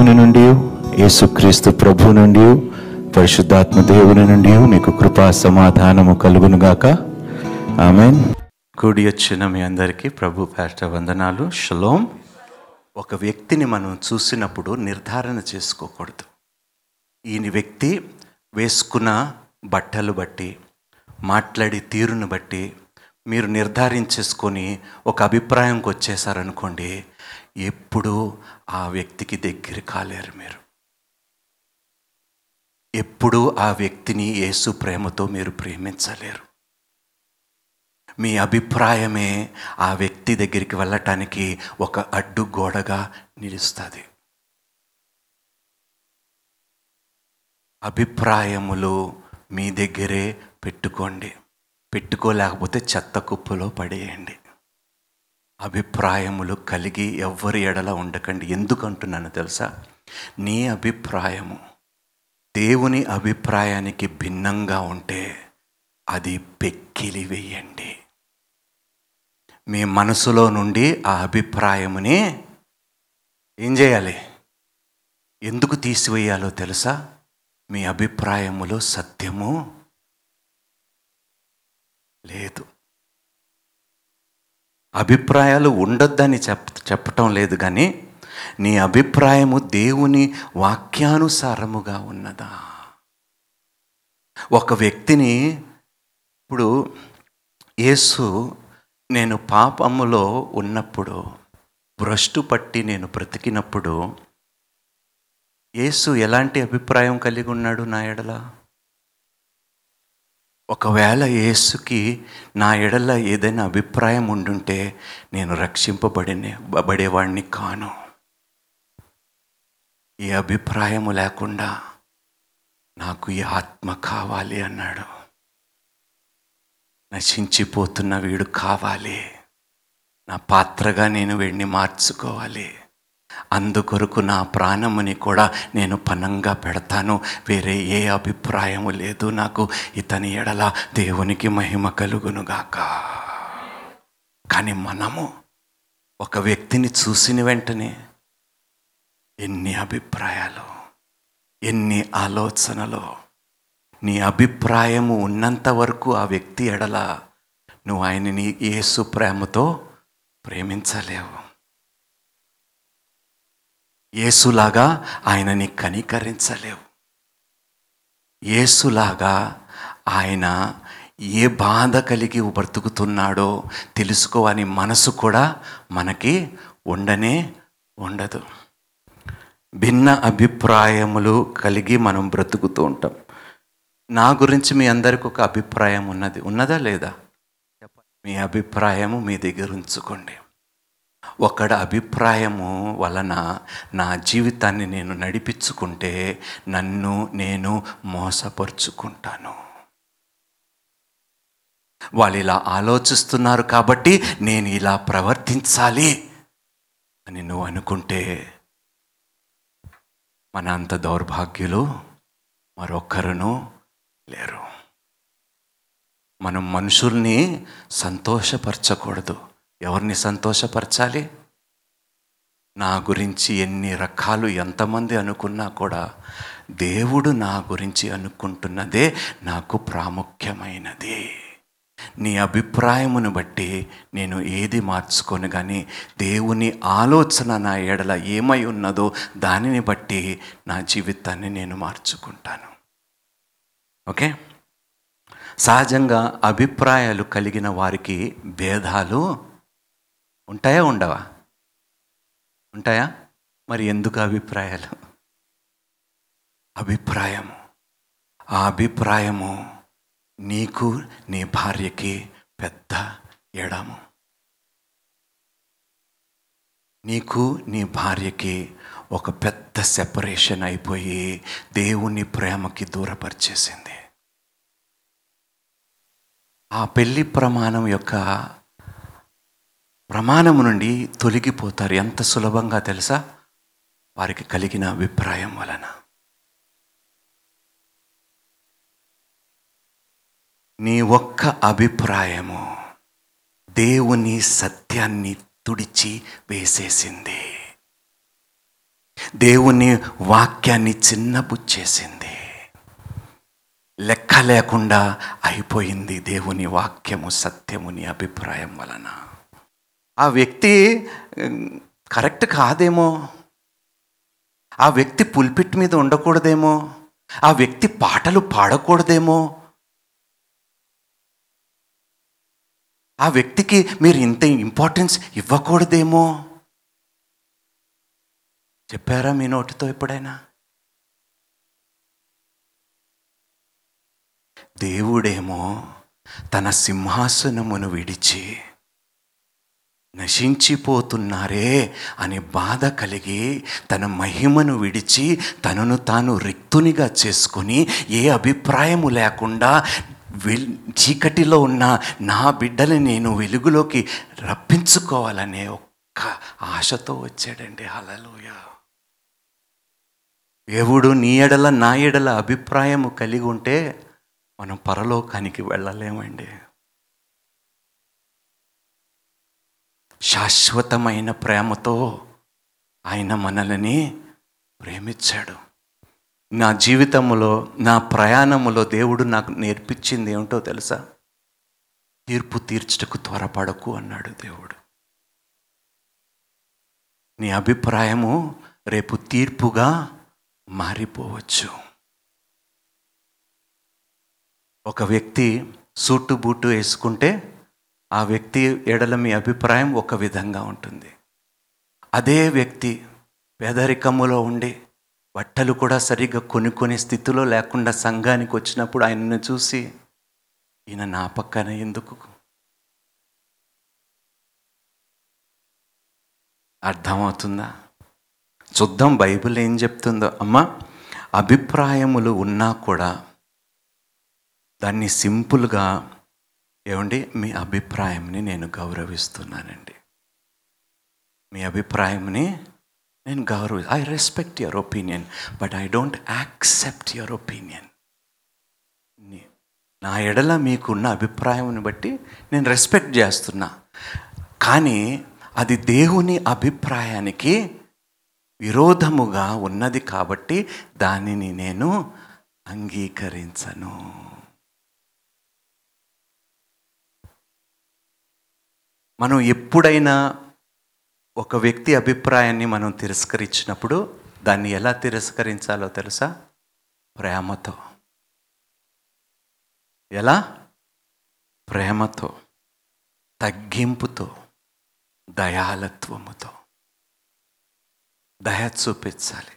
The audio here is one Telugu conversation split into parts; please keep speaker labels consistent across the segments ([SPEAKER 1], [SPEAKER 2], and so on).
[SPEAKER 1] దేవుని నుండి యేసుక్రీస్తు ప్రభు నుండి పరిశుద్ధాత్మ దేవుని నుండి మీకు కృపా సమాధానము కలుగునుగాక ఆమె కూడి వచ్చిన మీ అందరికీ ప్రభు పేట వందనాలు. షలోం. ఒక వ్యక్తిని మనం చూసినప్పుడు నిర్ధారణ చేసుకోకూడదు. ఈయన వ్యక్తి వేసుకున్న బట్టలు బట్టి మాట్లాడి తీరును బట్టి మీరు నిర్ధారించేసుకొని ఒక అభిప్రాయంకి వచ్చేసారనుకోండి ఎప్పుడూ ఆ వ్యక్తికి దగ్గర కాలేరు మీరు. ఎప్పుడూ ఆ వ్యక్తిని యేసు ప్రేమతో మీరు ప్రేమించలేరు. మీ అభిప్రాయమే ఆ వ్యక్తి దగ్గరికి వెళ్ళటానికి ఒక అడ్డు గోడగా నిలుస్తుంది. అభిప్రాయములు మీ దగ్గరే పెట్టుకోండి. పెట్టుకోలేకపోతే చెత్త కుప్పలో పడేయండి. అభిప్రాయములు కలిగి ఎవ్వరి ఎడల ఉండకండి. ఎందుకు అంటున్నాను తెలుసా? నీ అభిప్రాయము దేవుని అభిప్రాయానికి భిన్నంగా ఉంటే అది పెక్కిలి వేయండి. మీ మనసులో నుండి ఆ అభిప్రాయముని ఏం చేయాలి? ఎందుకు తీసివేయాలో తెలుసా? మీ అభిప్రాయములో సత్యము లేదు. అభిప్రాయాలు ఉండొద్దని చెప్ చెప్పటం లేదు కానీ నీ అభిప్రాయము దేవుని వాక్యానుసారముగా ఉన్నదా? ఒక వ్యక్తిని ఇప్పుడు యేసు నేను పాపములో ఉన్నప్పుడు భ్రష్టు పట్టి నేను బ్రతికినప్పుడు యేసు ఎలాంటి అభిప్రాయం కలిగి ఉన్నాడు నా ఎడలా? ఒకవేళ యేసుకి నా ఎడల ఏదైనా అభిప్రాయం ఉండుంటే నేను రక్షింపబడిన బడేవాడిని కాను. ఈ అభిప్రాయము లేకుండా నాకు ఈ ఆత్మ కావాలి అన్నాడు. నశించిపోతున్న వీడు కావాలి. నా పాత్రగా నేను వీడిని మార్చుకోవాలి. అందుకొరకు నా ప్రాణముని కూడా నేను పనంగా పెడతాను. వేరే ఏ అభిప్రాయము లేదు నాకు. ఇతని ఎడల దేవునికి మహిమ కలుగునుగాక కానీ మనము ఒక వ్యక్తిని చూసిన వెంటనే ఎన్ని అభిప్రాయాలు ఎన్ని ఆలోచనలు నీ అభిప్రాయము ఉన్నంత వరకు ఆ వ్యక్తి ఎడల నువ్వు ఆయనని ఏ ప్రేమతో ప్రేమించలేవు. యేసులాగా ఆయనని కనికరించలేవు. యేసులాగా ఆయన ఏ బాధ కలిగి బ్రతుకుతున్నాడో తెలుసుకోవని మనసు కూడా మనకి ఉండనే ఉండదు. భిన్న అభిప్రాయములు కలిగి మనం బ్రతుకుతూ ఉంటాం. నా గురించి మీ అందరికి ఒక అభిప్రాయం ఉన్నది. ఉన్నదా లేదా? మీ అభిప్రాయము మీ దగ్గర ఉంచుకోండి. ఒకడ అభిప్రాయము వలన నా జీవితాన్ని నేను నడిపించుకుంటే నన్ను నేను మోసపరుచుకుంటాను. వాళ్ళు ఇలా ఆలోచిస్తున్నారు కాబట్టి నేను ఇలా ప్రవర్తించాలి అని నువ్వు అనుకుంటే మన అంత దౌర్భాగ్యులు మరొక్కరును లేరు. మనం మనుషుల్ని సంతోషపరచకూడదు. ఎవరిని సంతోషపరచాలి? నా గురించి ఎన్ని రకాలు ఎంతమంది అనుకున్నా కూడా దేవుడు నా గురించి అనుకుంటున్నదే నాకు ప్రాముఖ్యమైనది. నీ అభిప్రాయమును బట్టి నేను ఏది మార్చుకొని కానీ దేవుని ఆలోచన నా ఏడల ఏమై ఉన్నదో దానిని బట్టి నా జీవితాన్ని నేను మార్చుకుంటాను. ఓకే? సహజంగా అభిప్రాయాలు కలిగిన వారికి భేదాలు ఉంటాయా ఉండవా? ఉంటాయా? మరి ఎందుకు అభిప్రాయాలు? అభిప్రాయము. ఆ అభిప్రాయము నీకు నీ భార్యకి పెద్ద ఎడము. నీకు నీ భార్యకి ఒక పెద్ద సెపరేషన్ అయిపోయి దేవుని ప్రేమకి దూరపరిచేసింది. ఆ పెళ్ళి ప్రమాణం యొక్క ప్రమాణము నుండి తొలగిపోతారు. ఎంత సులభంగా తెలుసా? వారికి కలిగిన అభిప్రాయం వలన. నీ ఒక్క అభిప్రాయము దేవుని సత్యాన్ని తుడిచి వేసేసింది. దేవుని వాక్యాన్ని చిన్నబుచ్చేసింది. లెక్క లేకుండా అయిపోయింది దేవుని వాక్యము సత్యముని అభిప్రాయం వలన. ఆ వ్యక్తి కరెక్ట్ కాదేమో. ఆ వ్యక్తి పుల్పిట్ మీద ఉండకూడదేమో. ఆ వ్యక్తి పాటలు పాడకూడదేమో. ఆ వ్యక్తికి మీరు ఇంత ఇంపార్టెన్స్ ఇవ్వకూడదేమో. చెప్పారా మీ నోటితో ఎప్పుడైనా? దేవుడేమో తన సింహాసనమును విడిచి నశించిపోతున్నారే అని బాధ కలిగి తన మహిమను విడిచి తనను తాను రిక్తునిగా చేసుకొని ఏ అభిప్రాయము లేకుండా వెల్ చీకటిలో ఉన్న నా బిడ్డని నేను వెలుగులోకి రప్పించుకోవాలనే ఒక్క ఆశతో వచ్చాడండి. హలలోయ దేవుడు నీ ఎడల నా ఎడల అభిప్రాయము కలిగి ఉంటే మనం పరలోకానికి వెళ్ళలేమండి. శాశ్వతమైన ప్రేమతో ఆయన మనల్ని ప్రేమించాడు. నా జీవితంలో నా ప్రయాణములో దేవుడు నాకు నేర్పించింది ఏమిటో తెలుసా? తీర్పు తీర్చుటకు త్వరపడకు అన్నాడు దేవుడు. నీ అభిప్రాయము రేపు తీర్పుగా మారిపోవచ్చు. ఒక వ్యక్తి సూటు బూటు వేసుకుంటే ఆ వ్యక్తి ఎడల మీ అభిప్రాయం ఒక విధంగా ఉంటుంది. అదే వ్యక్తి పేదరికములో ఉండి బట్టలు కూడా సరిగ్గా కొనుక్కునే స్థితిలో లేకుండా సంఘానికి వచ్చినప్పుడు ఆయనను చూసి ఈయన నా పక్కన ఎందుకు? అర్థమవుతుందా? చూద్దాం బైబిల్ ఏం చెప్తుందో. అమ్మా అభిప్రాయములు ఉన్నా కూడా దాన్ని సింపుల్గా ఏమండి? మీ అభిప్రాయంని నేను గౌరవిస్తున్నానండి. మీ అభిప్రాయంని నేను Gauravi I respect your opinion but I don't accept your opinion నా ఎడల మీకున్న అభిప్రాయంని బట్టి నేను రెస్పెక్ట్ చేస్తున్నా. కానీ అది దేవుని అభిప్రాయానికి విరోధముగా ఉన్నది కాబట్టి దానిని నేను అంగీకరించను. మనం ఎప్పుడైనా ఒక వ్యక్తి అభిప్రాయాన్ని మనం తిరస్కరించినప్పుడు దాన్ని ఎలా తిరస్కరించాలో తెలుసా? ప్రేమతో. ఎలా? ప్రేమతో తగ్గింపుతో దయాలత్వముతో దయ చూపించాలి.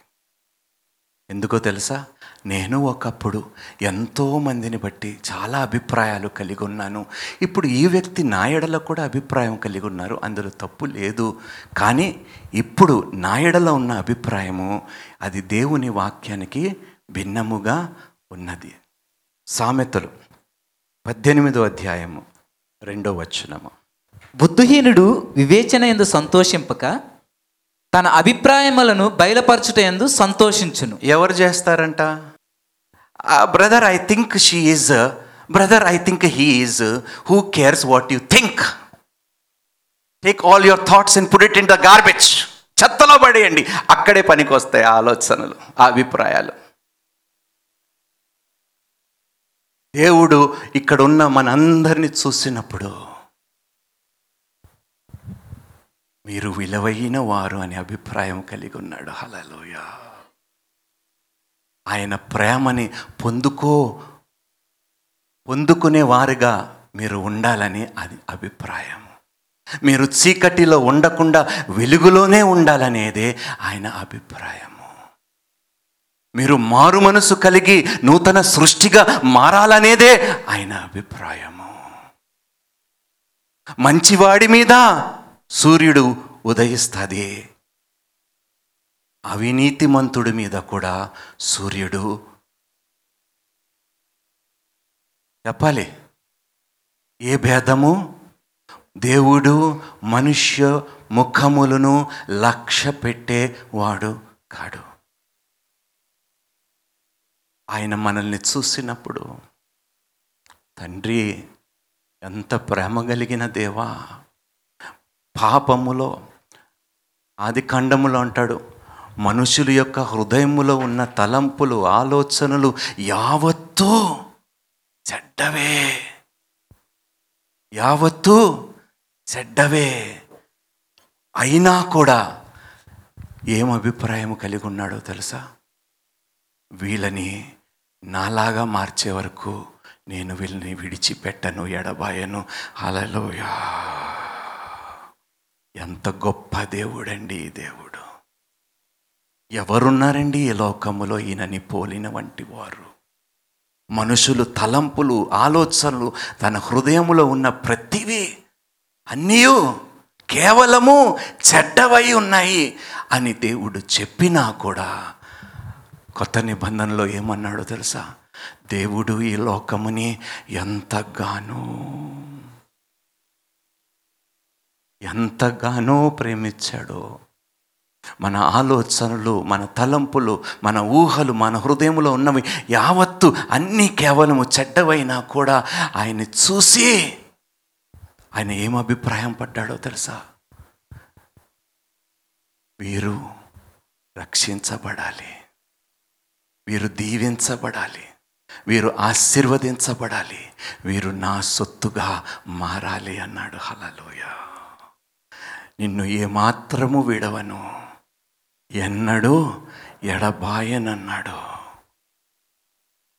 [SPEAKER 1] ఎందుకో తెలుసా? నేను ఒకప్పుడు ఎంతో మందిని బట్టి చాలా అభిప్రాయాలు కలిగి ఉన్నాను. ఇప్పుడు ఈ వ్యక్తి నా ఎడల కూడా అభిప్రాయం కలిగి ఉన్నారు. అందులో తప్పు లేదు. కానీ ఇప్పుడు నా ఎడల ఉన్న అభిప్రాయము అది దేవుని వాక్యానికి భిన్నముగా ఉన్నది. సామెతలు పద్దెనిమిదో అధ్యాయము రెండో వచనము.
[SPEAKER 2] బుద్ధిహీనుడు వివేచన ఎందు సంతోషింపక తన అభిప్రాయములను బయలుపరచుట ఎందు సంతోషించును.
[SPEAKER 1] ఎవరు చేస్తారంట? Brother I think she is brother I think he is who cares what you think take all your thoughts and put it in the garbage చెత్తలో పడేయండి. అక్కడే పనికి వస్తాయి ఆలోచనలు ఆ అభిప్రాయాలు. దేవుడు ఇక్కడ ఉన్న మనందరినీ చూసినప్పుడు మీరు విలువైన వారు అనే అభిప్రాయం కలిగి ఉన్నాడు. హలలోయా ఆయన ప్రేమని పొందుకో పొందుకునే వారుగా మీరు ఉండాలని అది అభిప్రాయం మీరు చీకటిలో ఉండకుండా వెలుగులోనే ఉండాలనేదే ఆయన అభిప్రాయము. మీరు మారు మనసు కలిగి నూతన సృష్టిగా మారాలనేదే ఆయన అభిప్రాయము. మంచివాడి మీద సూర్యుడు ఉదయిస్తుంది. అవినీతిమంతుడి మీద కూడా సూర్యుడు చెప్పాలి. ఏ భేదము? దేవుడు మనుష్య ముఖములను లక్ష్య పెట్టేవాడు కాడు. ఆయన మనల్ని చూసినప్పుడు తండ్రి ఎంత ప్రేమ కలిగిన దేవా పాపములో ఆది ఖండములో అంటాడు. మనుషుల యొక్క హృదయములో ఉన్న తలంపులు ఆలోచనలు యావత్తూ చెడ్డవే. యావత్తూ చెడ్డవే. అయినా కూడా ఏం అభిప్రాయం కలిగి ఉన్నాడో తెలుసా? వీళ్ళని నాలాగా మార్చే వరకు నేను వీళ్ళని విడిచిపెట్టను ఎడబాయను. అలలోయా ఎంత గొప్ప దేవుడండి ఈ దేవుడు. ఎవరున్నారండి ఈ లోకములో ఈయనని పోలిన వంటి వారు? మనుషులు తలంపులు ఆలోచనలు తన హృదయములో ఉన్న ప్రతివి అన్నీ కేవలము చెడ్డవై ఉన్నాయి అని దేవుడు చెప్పినా కూడా కొత్త నిబంధనలో ఏమన్నాడో తెలుసా? దేవుడు ఈ లోకముని ఎంతగానో ఎంతగానో ప్రేమించాడో మన ఆలోచనలు మన తలంపులు మన ఊహలు మన హృదయంలో ఉన్నవి యావత్తు అన్నీ కేవలము చెడ్డవైనా కూడా ఆయన్ని చూసి ఆయన ఏం అభిప్రాయం పడ్డాడో తెలుసా? వీరు రక్షించబడాలి. వీరు దీవించబడాలి. వీరు ఆశీర్వదించబడాలి. వీరు నా సొత్తుగా మారాలి అన్నాడు. హలలోయ నిన్ను ఏమాత్రము విడవను. ఎన్నడూ ఎడబాయనన్నాడు.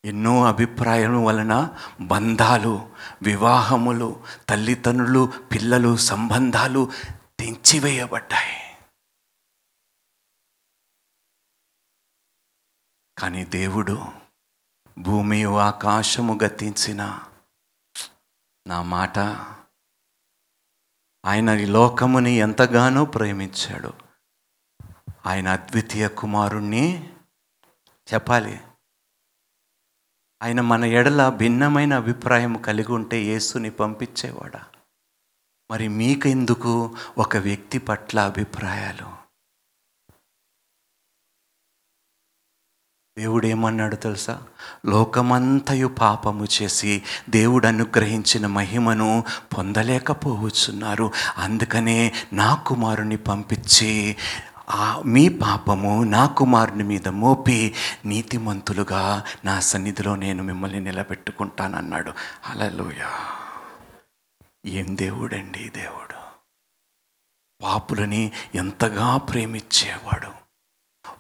[SPEAKER 1] ఎన్నో అభిప్రాయం వలన బంధాలు వివాహములు తల్లిదండ్రులు పిల్లలు సంబంధాలు తెంచివేయబడ్డాయి. కానీ దేవుడు భూమి ఆకాశము గతించిన నా మాట ఆయన ఈ లోకముని ఎంతగానో ప్రేమించాడు. ఆయన అద్వితీయ కుమారుణ్ణి చెప్పాలి. ఆయన మన ఎడల భిన్నమైన అభిప్రాయం కలిగి ఉంటే యేసుని పంపించేవాడా? మరి మీకెందుకు ఒక వ్యక్తి పట్ల అభిప్రాయాలు? దేవుడు ఏమన్నాడు తెలుసా? లోకమంతయు పాపము చేసి దేవుడు అనుగ్రహించిన మహిమను పొందలేకపోవచ్చున్నారు. అందుకనే నా కుమారుని పంపించి మీ పాపము నా కుమారుని మీద మోపి నీతిమంతులుగా నా సన్నిధిలో నేను మిమ్మల్ని నిలబెట్టుకుంటానన్నాడు. అలలోయ ఏం దేవుడండి దేవుడు? పాపులని ఎంతగా ప్రేమించేవాడు?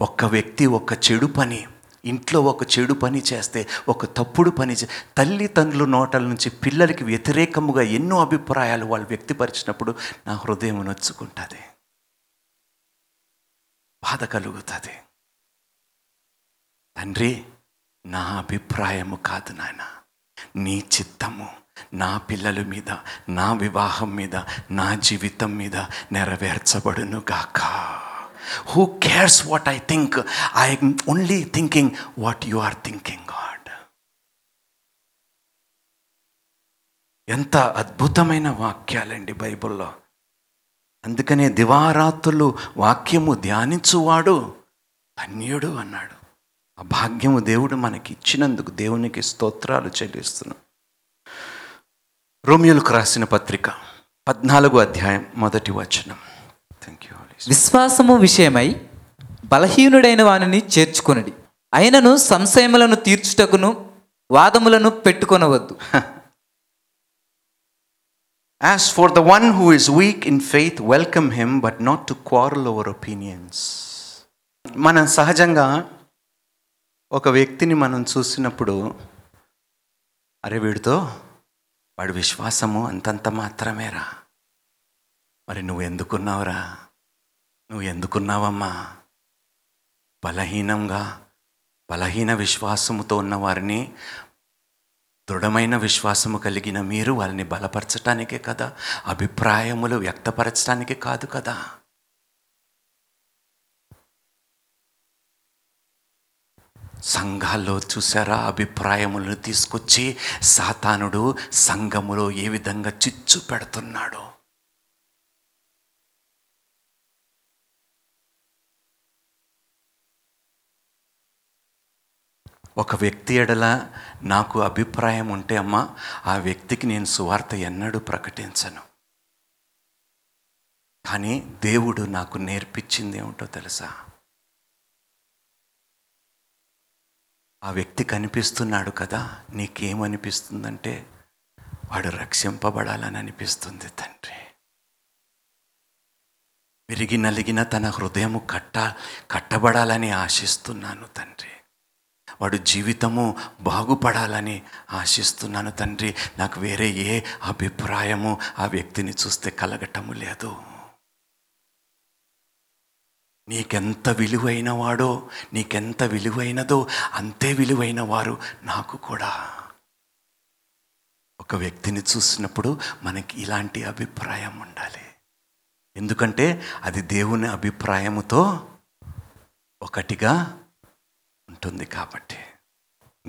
[SPEAKER 1] ఒక్క వ్యక్తి ఒక చెడు పని ఇంట్లో ఒక చెడు పని చేస్తే ఒక తప్పుడు పని చే తల్లిదండ్రుల నోటల నుంచి పిల్లలకి వ్యతిరేకముగా ఎన్నో అభిప్రాయాలు వాళ్ళు వ్యక్తపరిచినప్పుడు నా హృదయం నొచ్చుకుంటుంది. బాధ కలుగుతుంది. తండ్రి నా అభిప్రాయము కాదు నాయన. నీ చిత్తము నా పిల్లల మీద నా వివాహం మీద నా జీవితం మీద నెరవేర్చబడును గాక. Who cares what I think I only thinking what you are thinking God ఎంత అద్భుతమైన వాక్యాలండి బైబిల్లో. అందుకనే దివారాత్రులు వాక్యము ధ్యానించువాడు ధన్యుడు అన్నాడు. ఆ భాగ్యము దేవుడు మనకి ఇచ్చినందుకు దేవునికి స్తోత్రాలు చెల్లిస్తున్నాం. రోమియోలకు రాసిన పత్రిక పద్నాలుగో అధ్యాయం మొదటి వచనం. థ్యాంక్ యూ
[SPEAKER 2] విశ్వాసము విషయమై బలహీనుడైన వానిని చేర్చుకొనడి. అయినను సంశయములను తీర్చుటకును వాదములను పెట్టుకొనవద్దు.
[SPEAKER 1] As for the one who is weak in faith, welcome him, but not to quarrel over opinions. మనం సహజంగా ఒక వ్యక్తిని మనం చూసినప్పుడు అరే వీడితో వాడి విశ్వాసము అంతంత మాత్రమేరా? మరి నువ్వు ఎందుకున్నావురా? నువ్వు ఎందుకున్నావమ్మా? బలహీనంగా బలహీన విశ్వాసముతో ఉన్న వారిని దృఢమైన విశ్వాసము కలిగిన మీరు వాళ్ళని బలపరచటానికే కదా? అభిప్రాయములు వ్యక్తపరచటానికి కాదు కదా? సంఘాల్లో చూసారా అభిప్రాయములను తీసుకొచ్చి సాతానుడు సంఘములో ఏ విధంగా చిచ్చు పెడుతున్నాడో? ఒక వ్యక్తి ఎడల నాకు అభిప్రాయం ఉంటే అమ్మా ఆ వ్యక్తికి నేను సువార్త ఎన్నడూ ప్రకటించను. కానీ దేవుడు నాకు నేర్పించింది ఏమిటో తెలుసా? ఆ వ్యక్తి కనిపిస్తున్నాడు కదా నీకేమనిపిస్తుందంటే వాడు రక్షింపబడాలని అనిపిస్తుంది తండ్రి. విరిగి నలిగిన తన హృదయము కట్ట కట్టబడాలని ఆశిస్తున్నాను తండ్రి. వాడు జీవితము బాగుపడాలని ఆశిస్తున్నాను తండ్రి. నాకు వేరే ఏ అభిప్రాయము ఆ వ్యక్తిని చూస్తే కలగటము లేదు. నీకెంత విలువైన వాడో నీకెంత విలువైనదో అంతే విలువైన వారు నాకు కూడా. ఒక వ్యక్తిని చూసినప్పుడు మనకి ఇలాంటి అభిప్రాయం ఉండాలి. ఎందుకంటే అది దేవుని అభిప్రాయముతో ఒకటిగా ఉంటుంది కాబట్టి.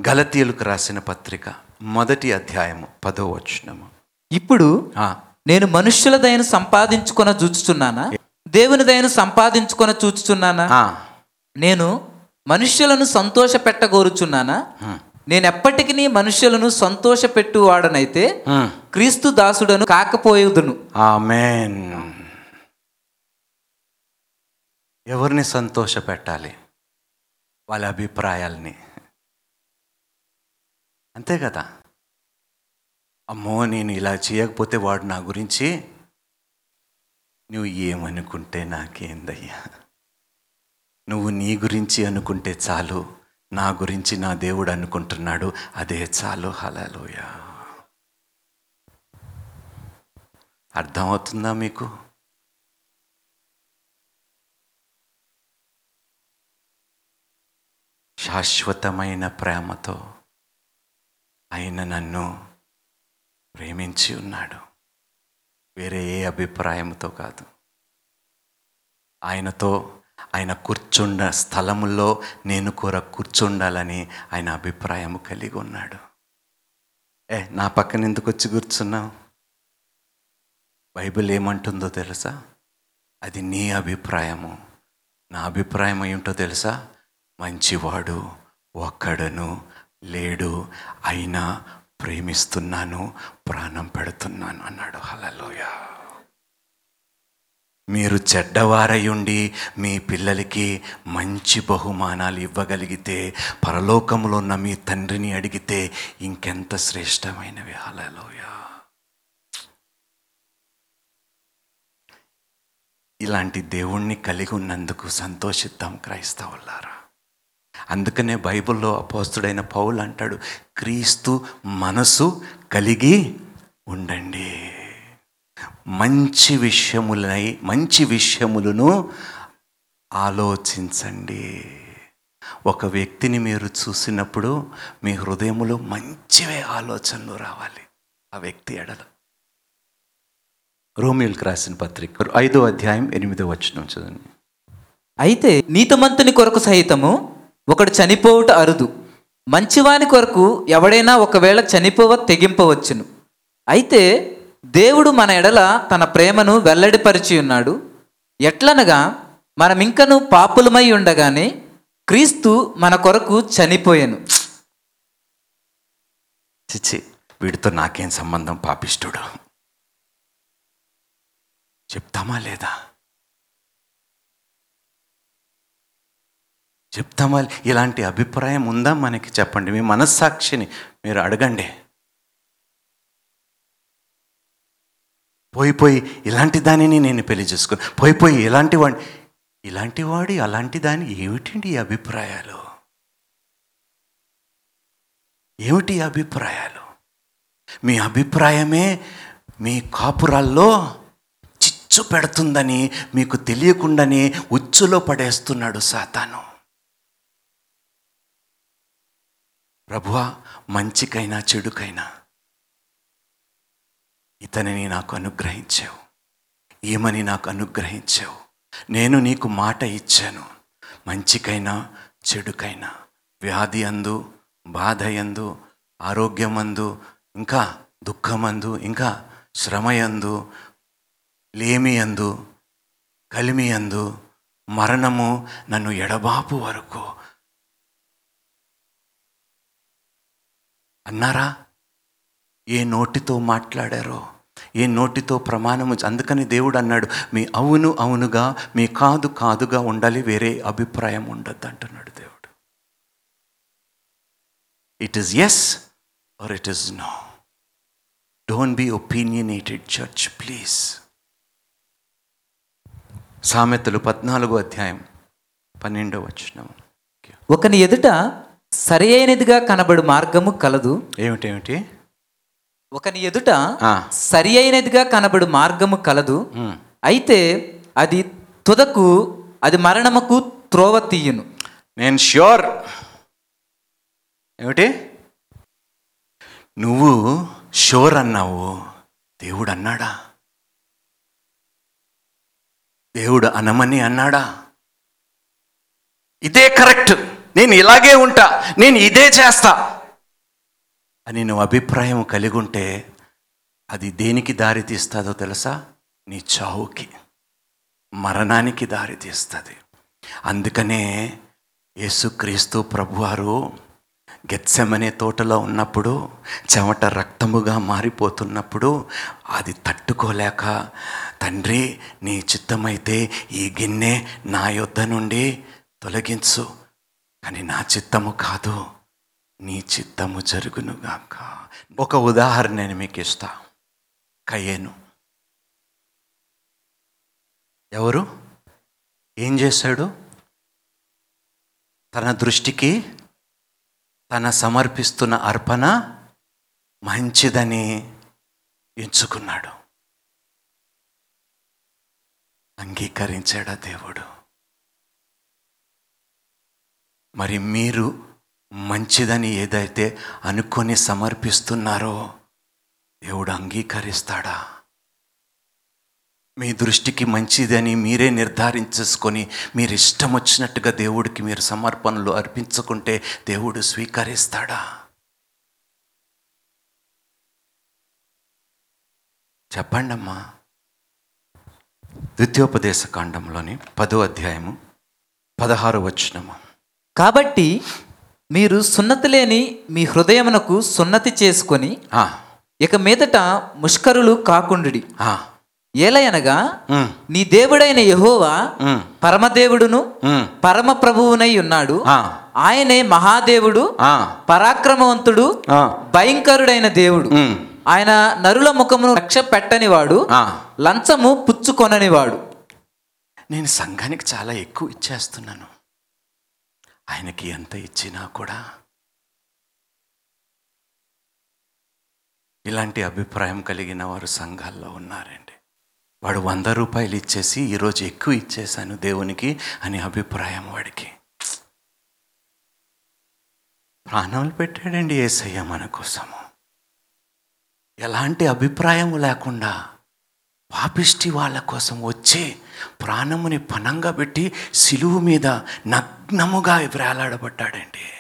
[SPEAKER 1] గలతీయులకు రాసిన పత్రిక మొదటి అధ్యాయము పదో వచనము.
[SPEAKER 2] ఇప్పుడు నేను మనుష్యుల దయను సంపాదించుకొన చూచుచున్నానా? దేవుని దయను సంపాదించుకొన చూచుచున్నానా?
[SPEAKER 1] ఆ,
[SPEAKER 2] నేను మనుష్యులను సంతోష పెట్టగోరుచున్నానా నేను ఎప్పటికీ మనుష్యులను సంతోష పెట్టువాడనైతే. క్రీస్తు దాసుడను కాకపోయేదును.
[SPEAKER 1] ఆమెన్. ఎవరిని సంతోష పెట్టాలి వాళ్ళ అభిప్రాయాల్ని. అంతే కదా? అమ్మో నేను ఇలా చేయకపోతే వాడు నా గురించి నువ్వు ఏమనుకుంటే నాకేందయ్యా నువ్వు నీ గురించి అనుకుంటే చాలు నా గురించి నా దేవుడు అనుకుంటున్నాడు అదే చాలు హలలోయ అర్థమవుతుందా మీకు? శాశ్వతమైన ప్రేమతో ఆయన నన్ను ప్రేమించి ఉన్నాడు. వేరే ఏ అభిప్రాయంతో కాదు. ఆయనతో ఆయన కూర్చుండ స్థలములో నేను కూర కూర్చుండాలని ఆయన అభిప్రాయం కలిగి ఉన్నాడు. ఏ నా పక్కన ఎందుకు వచ్చి కూర్చున్నావు? బైబిల్ ఏమంటుందో తెలుసా? అది నీ అభిప్రాయము. నా అభిప్రాయం ఏమిటో తెలుసా? మంచివాడు ఒక్కడను లేడు. అయినా ప్రేమిస్తున్నాను ప్రాణం పెడుతున్నాను అన్నాడు. హలలోయ మీరు చెడ్డవారయుండి మీ పిల్లలకి మంచి బహుమానాలు ఇవ్వగలిగితే పరలోకంలో ఉన్న మీ తండ్రిని అడిగితే ఇంకెంత శ్రేష్టమైనవి. హలలోయ ఇలాంటి దేవుణ్ణి కలిగి ఉన్నందుకు సంతోషిద్దాం క్రైస్తవులారా. అందుకనే బైబిల్లో అపోస్తుడైన పౌలు అంటాడు క్రీస్తు మనసు కలిగి ఉండండి. మంచి విషయములై మంచి విషయములను ఆలోచించండి. ఒక వ్యక్తిని మీరు చూసినప్పుడు మీ హృదయములో మంచివే ఆలోచనలు రావాలి. ఆ వ్యక్తి ఎడల. రోమిల్కి రాసిన పత్రిక ఐదో అధ్యాయం ఎనిమిదో వచ్చిన చదవండి.
[SPEAKER 2] అయితే నీతమంతుని కొరకు సహితము ఒకడు చనిపోవుట అరుదు. మంచివాని కొరకు ఎవడైనా ఒకవేళ చనిపోవ తెగింపవచ్చును. అయితే దేవుడు మన ఎడల తన ప్రేమను వెల్లడిపరిచి ఉన్నాడు. ఎట్లనగా మనమింకను పాపులమై ఉండగానే క్రీస్తు మన కొరకు చనిపోయాను.
[SPEAKER 1] చిచ్చి వీడితో నాకేం సంబంధం పాపిష్టుడు? చెప్తామా లేదా? చెప్తామా ఇలాంటి అభిప్రాయం ఉందా మనకి? చెప్పండి. మీ మనస్సాక్షిని మీరు అడగండి. పోయి పోయి ఇలాంటి దానిని నేను పెళ్ళి చేసుకుని పోయి పోయి ఇలాంటి వాడి ఇలాంటి వాడి అలాంటి దాని ఏమిటండి ఈ అభిప్రాయాలు? ఏమిటి ఈ అభిప్రాయాలు? మీ అభిప్రాయమే మీ కాపురాల్లో చిచ్చు పెడుతుందని మీకు తెలియకుండానే ఉచ్చులో పడేస్తున్నాడు సాతాను. ప్రభువా మంచికైనా చెడుకైనా ఇతనిని నాకు అనుగ్రహించావు. ఏమని నాకు అనుగ్రహించావు. నేను నీకు మాట ఇచ్చాను. మంచికైనా చెడుకైనా వ్యాధి అందు బాధ యందు ఆరోగ్యమందు ఇంకా దుఃఖమందు ఇంకా శ్రమయందు లేమియందు కలిమియందు మరణము నన్ను ఎడబాపు వరకు అన్నారా? ఏ నోటితో మాట్లాడారో? ఏ నోటితో ప్రమాణము అందుకని దేవుడు అన్నాడు మీ అవును అవునుగా మీ కాదు కాదుగా ఉండాలి వేరే అభిప్రాయం ఉండద్దు అంటున్నాడు దేవుడు. It is yes or it is no don't be opinionated church please సామెతలు పద్నాలుగో అధ్యాయం పన్నెండో వచ్చినాము
[SPEAKER 2] ఒకని ఎదుట సరి అయినదిగా కనబడు మార్గము కలదు.
[SPEAKER 1] ఏమిటేమిటి
[SPEAKER 2] ఒకని ఎదుట. సరి అయినదిగా కనబడు మార్గము కలదు. అయితే అది తుదకు అది మరణముకు త్రోవ తీయును.
[SPEAKER 1] నేను ష్యూర్. ఏమిటి? నువ్వు షోర్ అన్నావు దేవుడు అన్నాడా? దేవుడు అనమని అన్నాడా? ఇదే కరెక్ట్. నేను ఇలాగే ఉంటా నేను ఇదే చేస్తా అని నువ్వు అభిప్రాయం కలిగి ఉంటే అది దేనికి దారి తీస్తుందో తెలుసా? నీ చావుకి మరణానికి దారి తీస్తుంది. అందుకనే యేసుక్రీస్తు ప్రభువారు గెత్సెమనే తోటలో ఉన్నప్పుడు చెమట రక్తముగా మారిపోతున్నప్పుడు అది తట్టుకోలేక తండ్రి నీ చిత్తమైతే ఈ గిన్నె నా యొద్ద నుండి తొలగించు కానీ నా చిత్తము కాదు నీ చిత్తము జరుగునుగాక. ఒక ఉదాహరణ నేను మీకు ఇస్తా. కయ్యేను. ఎవరు? ఏం చేశాడు? తన దృష్టికి తన సమర్పిస్తున్న అర్పణ మంచిదని ఎంచుకున్నాడు. అంగీకరించాడా దేవుడు? మరి మీరు మంచిదని ఏదైతే అనుకొని సమర్పిస్తున్నారో దేవుడు అంగీకరిస్తాడా? మీ దృష్టికి మంచిదని మీరే నిర్ధారించేసుకొని మీరు ఇష్టం వచ్చినట్టుగా దేవుడికి మీరు సమర్పణలు అర్పించుకుంటే దేవుడు స్వీకరిస్తాడా? చెప్పండమ్మా. ద్వితీయోపదేశ కాండంలోని పదో అధ్యాయము పదహారు వచనము.
[SPEAKER 2] కాబట్టి మీరు సున్నతి లేని మీ హృదయమునకు సున్నతి చేసుకొని ఇక మీదట ముష్కరులు కాకుండుడి.
[SPEAKER 1] ఆ,
[SPEAKER 2] ఏలయనగా నీ దేవుడైన యెహోవా పరమదేవుడును పరమ ప్రభువునై ఉన్నాడు. ఆయనే మహాదేవుడు పరాక్రమవంతుడు భయంకరుడైన దేవుడు. ఆయన నరుల ముఖమును రక్ష పెట్టనివాడు
[SPEAKER 1] ఆ.
[SPEAKER 2] లంచము పుచ్చుకొననివాడు.
[SPEAKER 1] నేను సంఘానికి చాలా ఎక్కువ ఇచ్చేస్తున్నాను. ఆయనకి ఎంత ఇచ్చినా కూడా ఇలాంటి అభిప్రాయం కలిగిన వారు సంఘాల్లో ఉన్నారండి. వాడు వంద రూపాయలు ఇచ్చేసి ఈరోజు ఎక్కువ ఇచ్చేశాను దేవునికి అని అభిప్రాయం వాడికి. ప్రాణాలు పెట్టాడండి ఏసయ్య మన కోసము. ఎలాంటి అభిప్రాయం లేకుండా పాపిష్టి వాళ్ళ కోసం వచ్చి ప్రాణముని పనంగా పెట్టి సిలువు మీద నగ్నముగా వేలాడబడ్డాడండి.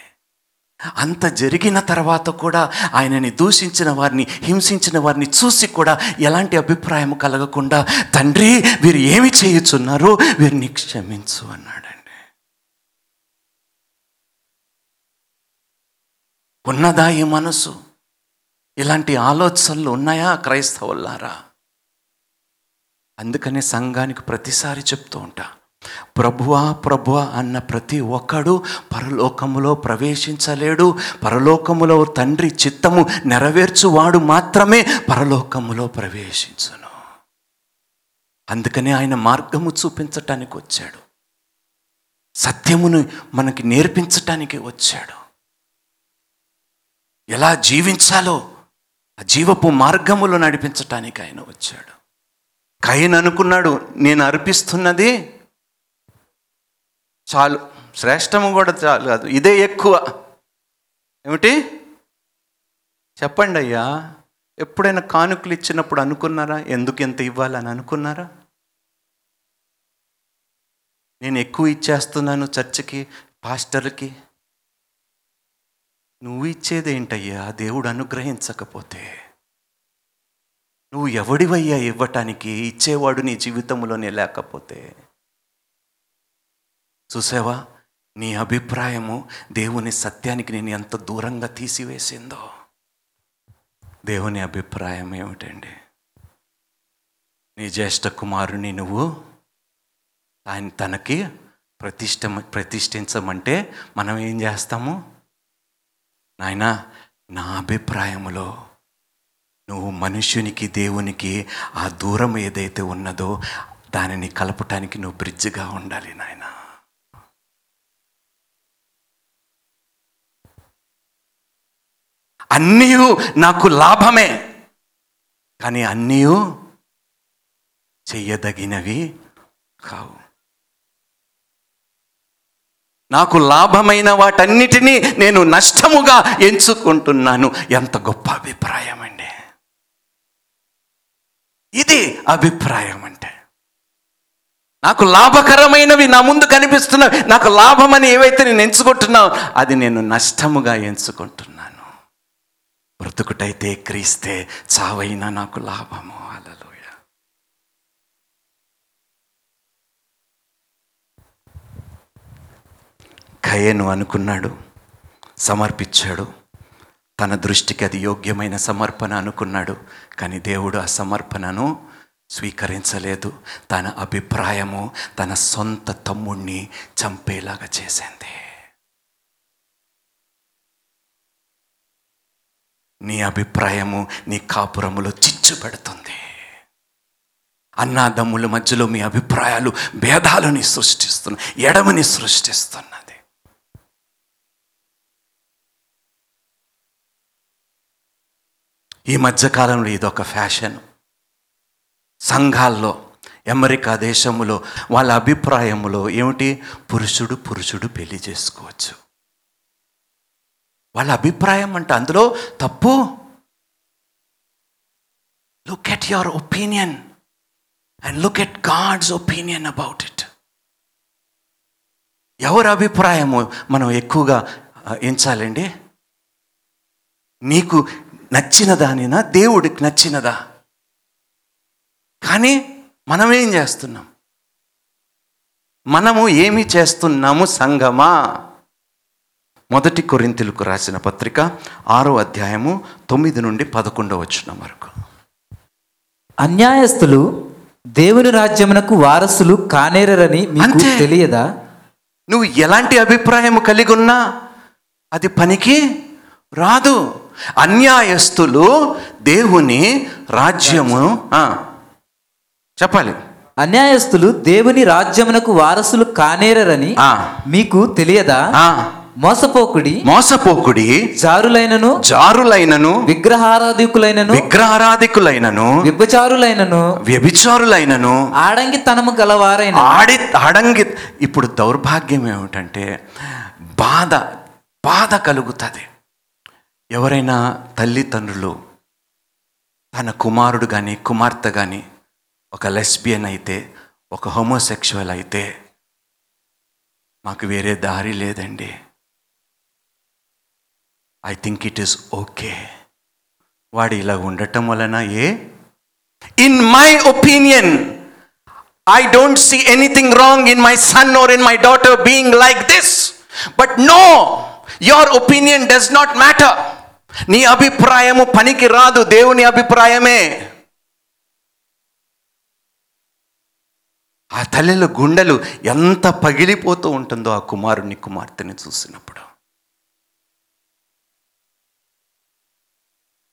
[SPEAKER 1] అంత జరిగిన తర్వాత కూడా ఆయనని దూషించిన వారిని హింసించిన వారిని చూసి కూడా ఎలాంటి అభిప్రాయం కలగకుండా తండ్రి వీరు ఏమి చేయుచున్నారు? వీరిని క్షమించు అన్నాడండి. ఉన్నదా ఈ మనసు? ఇలాంటి ఆలోచనలు ఉన్నాయా క్రైస్తవులారా? అందుకనే సంఘానికి ప్రతిసారి చెప్తూ ఉంటా ప్రభువా ప్రభువా అన్న ప్రతి ఒక్కడు పరలోకములో ప్రవేశించలేడు. పరలోకములో తండ్రి చిత్తము నెరవేర్చువాడు మాత్రమే పరలోకములో ప్రవేశించును. అందుకనే ఆయన మార్గము చూపించటానికి వచ్చాడు. సత్యమును మనకి నేర్పించటానికి వచ్చాడు. ఎలా జీవించాలో ఆ జీవపు మార్గములో నడిపించటానికి ఆయన వచ్చాడు. కయన్ అనుకున్నాడు నేను అర్పిస్తున్నది చాలు. శ్రేష్టము కూడా చాలు కాదు. ఇదే ఎక్కువ. ఏమిటి? చెప్పండి అయ్యా. ఎప్పుడైనా కానుకలు ఇచ్చినప్పుడు అనుకున్నారా? ఎందుకు ఎంత ఇవ్వాలని అనుకున్నారా? నేను ఎక్కువ ఇచ్చేస్తున్నాను చర్చికి పాస్టర్కి నువ్వు ఇచ్చేదేంటయ్యా? దేవుడు అనుగ్రహించకపోతే. నువ్వు ఎవడివయ్యా ఇవ్వటానికి? ఇచ్చేవాడు నీ జీవితంలోనే లేకపోతే. చూసావా? నీ అభిప్రాయము దేవుని సత్యానికి నేను ఎంత దూరంగా తీసివేసిందో. దేవుని అభిప్రాయం ఏమిటండి? నీ జ్యేష్ఠ కుమారుని నువ్వు ఆయన తనకి ప్రతిష్ట ప్రతిష్ఠించమంటే మనం ఏం చేస్తాము? నాయనా నా అభిప్రాయములో నువ్వు మనుష్యునికి దేవునికి ఆ దూరం ఏదైతే ఉన్నదో దానిని కలపటానికి నువ్వు బ్రిడ్జిగా ఉండాలి నాయన. అన్నీ నాకు లాభమే కానీ అన్నీ చెయ్యదగినవి కావు. నాకు లాభమైన వాటన్నిటినీ నేను నష్టముగా ఎంచుకుంటున్నాను. ఎంత గొప్ప అభిప్రాయం అండి ఇది అభిప్రాయం అంటే. నాకు లాభకరమైనవి నా ముందు కనిపిస్తున్నవి నాకు లాభం అని ఏవైతే నేను ఎంచుకుంటున్నావు అది నేను నష్టముగా ఎంచుకుంటున్నాను. బ్రతుకుటైతే క్రీస్తే చావైనా నాకు లాభము. అలలోయ కయను అనుకున్నాడు సమర్పించాడు. తన దృష్టికి అది యోగ్యమైన సమర్పణ అనుకున్నాడు. కానీ దేవుడు ఆ సమర్పణను స్వీకరించలేదు. తన అభిప్రాయము తన సొంత తమ్ముణ్ణి చంపేలాగా చేసింది. నీ అభిప్రాయము నీ కాపురములో చిచ్చు పెడుతుంది. అన్నాదమ్ముల మధ్యలో మీ అభిప్రాయాలు భేదాలని సృష్టిస్తున్న ఎడమని సృష్టిస్తున్నది. ఈ మధ్యకాలంలో ఇదొక ఫ్యాషన్. సంఘాల్లో అమెరికా దేశంలో వాళ్ళ అభిప్రాయంలో ఏమిటి? పురుషుడు పురుషుడు పెళ్ళి చేసుకోవచ్చు. వాళ్ళ అభిప్రాయం అంటే అందులో తప్పు. Look at your opinion and look at God's opinion about it ఎవరి అభిప్రాయము మనం ఎక్కువగా ఎంచాలండి? నీకు నచ్చిన దానినా దేవుడికి నచ్చినదా? కానీ మనం ఏం చేస్తున్నాం? మనము ఏమి చేస్తున్నాము సంగమా మొదటి కొరింతలకు రాసిన పత్రిక ఆరో అధ్యాయము తొమ్మిది నుండి పదకొండవ వచ్చిన వరకు.
[SPEAKER 2] అన్యాయస్తులు దేవుని రాజ్యమునకు వారసులు కానేరని మీకు. తెలియదా?
[SPEAKER 1] నువ్వు ఎలాంటి అభిప్రాయం కలిగి ఉన్నా అది పనికి రాదు. అన్యాయస్తులు దేవుని రాజ్యము ఆ, చెప్పాలి.
[SPEAKER 2] అన్యాయస్తులు దేవుని రాజ్యమునకు వారసులు కానేరని
[SPEAKER 1] ఆ,
[SPEAKER 2] మీకు తెలియదా?
[SPEAKER 1] ఆ,
[SPEAKER 2] మోసపోకుడి
[SPEAKER 1] మోసపోకుడి
[SPEAKER 2] జారులైనను
[SPEAKER 1] జారులైనను
[SPEAKER 2] విగ్రహారాధికులైనను
[SPEAKER 1] విగ్రహారాధికులైనను
[SPEAKER 2] విభచారులైనను
[SPEAKER 1] వ్యభిచారులైనను
[SPEAKER 2] ఆడంగి తనము గలవారైన
[SPEAKER 1] ఆడి ఆడంగి ఇప్పుడు దౌర్భాగ్యం ఏమిటంటే బాధ బాధ కలుగుతుంది. ఎవరైనా తల్లిదండ్రులు తన కుమారుడు కానీ కుమార్తె కానీ ఒక లెస్బియన్ అయితే ఒక హోమోసెక్షువల్ అయితే మాకు వేరే దారి లేదండి. I think it is okay. వాడు ఇలా ఉండటం వలన ఏ? In my opinion I don't see anything wrong in my son or in my daughter being like this but no your opinion does not matter నీ అభిప్రాయము పనికి రాదు దేవుని అభిప్రాయమే. ఆ తల్లుల గుండెలు ఎంత పగిలిపోతూ ఉంటుందో ఆ కుమారుని కుమార్తెని చూసినప్పుడు.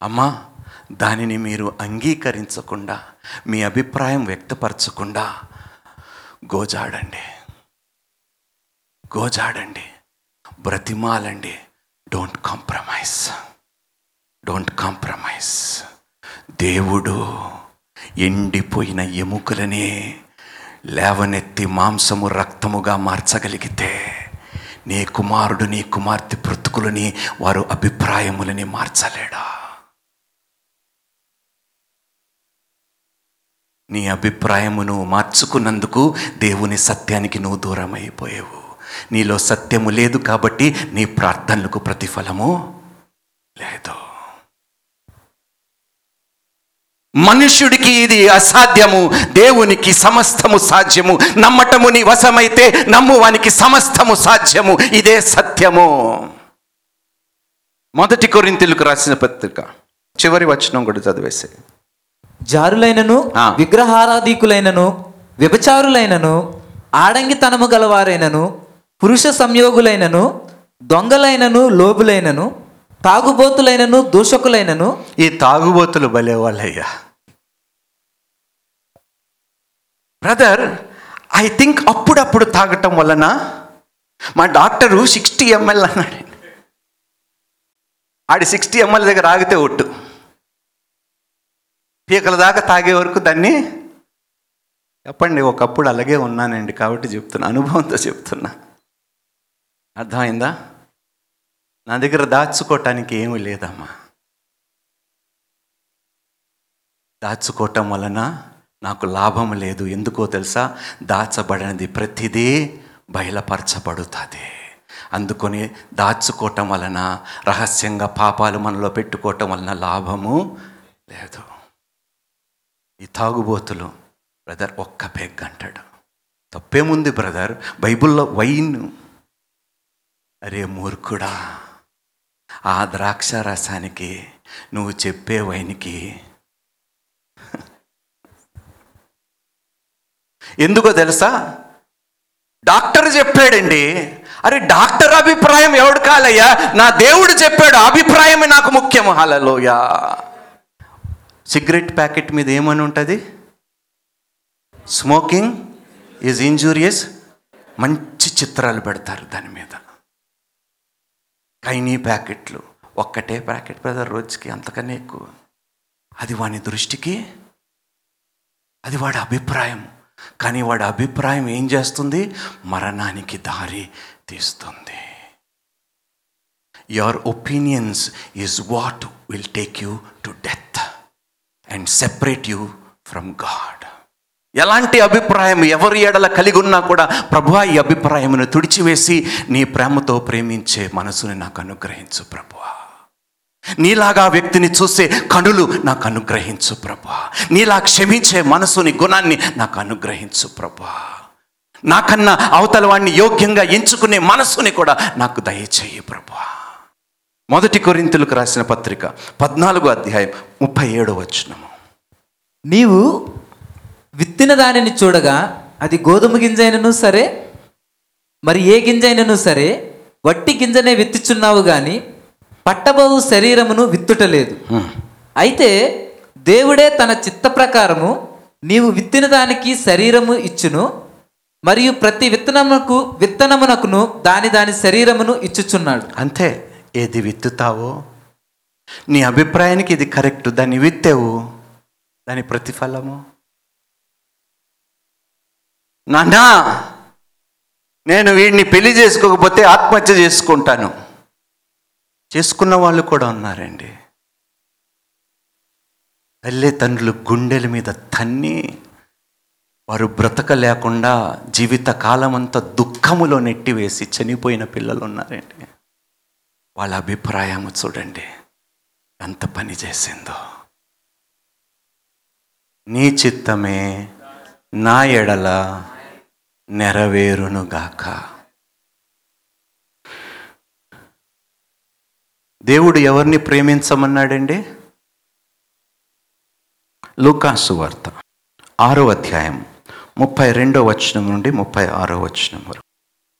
[SPEAKER 1] అమ్మా దానిని మీరు అంగీకరించకుండా మీ అభిప్రాయం వ్యక్తపరచకుండా గోజాడండి. గోజాడండి. బ్రతిమాలండి. డోంట్ కాంప్రమైజ్ డోంట్ కాంప్రమైజ్ దేవుడు ఎండిపోయిన ఎముకలని లేవనెత్తి మాంసము రక్తముగా మార్చగలిగితే నీ కుమారుడు నీ కుమార్తె బ్రతుకులని వారు అభిప్రాయములని మార్చలేడా? నీ అభిప్రాయము నువ్వు మార్చుకున్నందుకు దేవుని సత్యానికి నువ్వు దూరం అయిపోయావు నీలో సత్యము లేదు కాబట్టి నీ ప్రార్థనలకు ప్రతిఫలము లేదు. మనుష్యుడికి ఇది అసాధ్యము దేవునికి సమస్తము సాధ్యము. నమ్మటము నీ వశమైతే నమ్మువానికి సమస్తము సాధ్యము. ఇదే సత్యము. మొదటి కొరింతలకు రాసిన పత్రిక చివరి వచనం కూడా చదివేసే.
[SPEAKER 2] జారులైనను. విగ్రహారాధికులైనను వ్యభిచారులైనను ఆడంగితనము గలవారైనను పురుష సంయోగులైనను దొంగలైనను లోబులైనను తాగుబోతులైనను దూషకులైనను.
[SPEAKER 1] ఈ తాగుబోతులు భలే వాళ్ళయ్యా. బ్రదర్ ఐ థింక్ అప్పుడప్పుడు తాగటం వలన మా డాక్టరు సిక్స్టీ ఎంఎల్ అన్నాడు. ఆడి సిక్స్టీ ఎంఎల్ దగ్గర ఆగితే ఒట్టు. పీకల దాకా తాగే వరకు దాన్ని చెప్పండి ఒకప్పుడు అలాగే ఉన్నానండి కాబట్టి చెప్తున్నా అనుభవంతో చెప్తున్నా. అర్థమైందా? నా దగ్గర దాచుకోవటానికి ఏమీ లేదమ్మా. దాచుకోవటం వలన నాకు లాభం లేదు. ఎందుకో తెలుసా? దాచబడినది ప్రతిదీ బయలుపరచబడుతుంది. అందుకొని దాచుకోవటం వలన రహస్యంగా పాపాలు మనలో పెట్టుకోవటం వలన లాభము లేదు. ఈ తాగుబోతులు బ్రదర్ ఒక్క పెగ్ అంటాడు. తప్పేముంది బ్రదర్? బైబిల్లో వైన్. అరే మూర్ఖుడా ఆ ద్రాక్ష రసానికి నువ్వు చెప్పే వైన్కి ఎందుకో తెలుసా? డాక్టర్ చెప్పాడండి. అరే డాక్టర్ అభిప్రాయం ఎవడు కాలయ్యా? నా దేవుడు చెప్పాడు అభిప్రాయమే నాకు ముఖ్యం హలలోయా సిగరెట్ ప్యాకెట్ మీద ఏమని ఉంటుంది? Smoking is injurious. మంచి చిత్రాలు పెడతారు దాని మీద. కైనీ ప్యాకెట్లు. ఒక్కటే ప్యాకెట్ బ్రదర్ రోజుకి అంతకన్నా ఎక్కువ. అది వాని దృష్టికి అది వాడి అభిప్రాయం కానీ వాడి అభిప్రాయం ఏం చేస్తుంది? మరణానికి దారి తీస్తుంది. Your opinions is what will take you to death and separate you from God ఎలాంటి అభిప్రాయం ఎవరి ఎడల కలిగి ఉన్నా కూడా ప్రభు ఈ అభిప్రాయమును తుడిచివేసి నీ ప్రేమతో ప్రేమించే మనసుని నాకు అనుగ్రహించు ప్రభువా నీలాగా వ్యక్తిని చూసే కనులు నాకు అనుగ్రహించు ప్రభా. నీలా క్షమించే మనసుని గుణాన్ని నాకు అనుగ్రహించు ప్రభా. నాకన్నా అవతల వాడిని యోగ్యంగా ఎంచుకునే మనసుని కూడా నాకు దయచేయి ప్రభా. మొదటి కొరింతలకు రాసిన పత్రిక పద్నాలుగు అధ్యాయం ముప్పై ఏడో వచ్చినము
[SPEAKER 2] నీవు విత్తిన దానిని చూడగా అది గోధుమ గింజైనను సరే మరి ఏ గింజైనను సరే వట్టి గింజనే విత్తిచున్నావు కానీ పట్టబోవు శరీరమును విత్తుటలేదు. అయితే దేవుడే తన చిత్త ప్రకారము నీవు విత్తిన దానికి శరీరము ఇచ్చును మరియు ప్రతి విత్తనమునకు విత్తనమునకును దాని దాని శరీరమును ఇచ్చుచున్నాడు.
[SPEAKER 1] అంతే. ఏది విత్తుతావో? నీ అభిప్రాయానికి ఇది కరెక్ట్. దాన్ని విత్తావు. దాని ప్రతిఫలము. నాన్నా నేను వీడిని పెళ్ళి చేసుకోకపోతే ఆత్మహత్య చేసుకుంటాను. చేసుకున్న వాళ్ళు కూడా ఉన్నారండి. తల్లిదండ్రులు గుండెల మీద తన్ని వారు బ్రతక లేకుండా జీవిత కాలమంతా దుఃఖములో నెట్టివేసి చనిపోయిన పిల్లలు ఉన్నారండి. వాళ్ళ అభిప్రాయము చూడండి. ఎంత పని చేసిందో. నీ చిత్తమే నా ఎడల నెరవేరునుగాక దేవుడు ఎవరిని ప్రేమించమన్నాడండి? లూకాసు వార్త ఆరో అధ్యాయం ముప్పై రెండో వచనం నుండి ముప్పై ఆరో వచనం వరకు.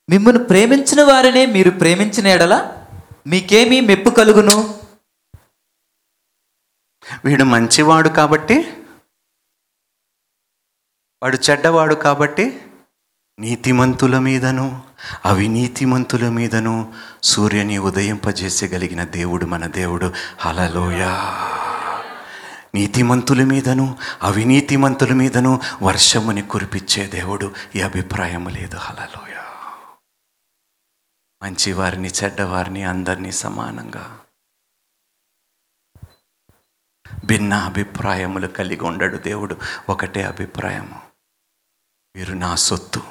[SPEAKER 2] మిమ్మల్ని ప్రేమించిన వారినే మీరు ప్రేమించిన ఎడల మీకేమీ మెప్పు కలుగును?
[SPEAKER 1] వీడు మంచివాడు కాబట్టి వాడు చెడ్డవాడు కాబట్టి నీతిమంతుల మీదను అవినీతిమంతుల మీదను సూర్యుని ఉదయింపజేసగలిగిన దేవుడు మన దేవుడు. హలలోయ నీతిమంతుల మీదను అవినీతిమంతుల మీదను వర్షముని కురిపించే దేవుడు. ఈ అభిప్రాయం లేదు. హలలోయ మంచివారిని చెడ్డవారిని అందరినీ సమానంగా భిన్న అభిప్రాయములు కలిగి ఉండడు దేవుడు. ఒకటే అభిప్రాయము. వీరు నా సొత్తు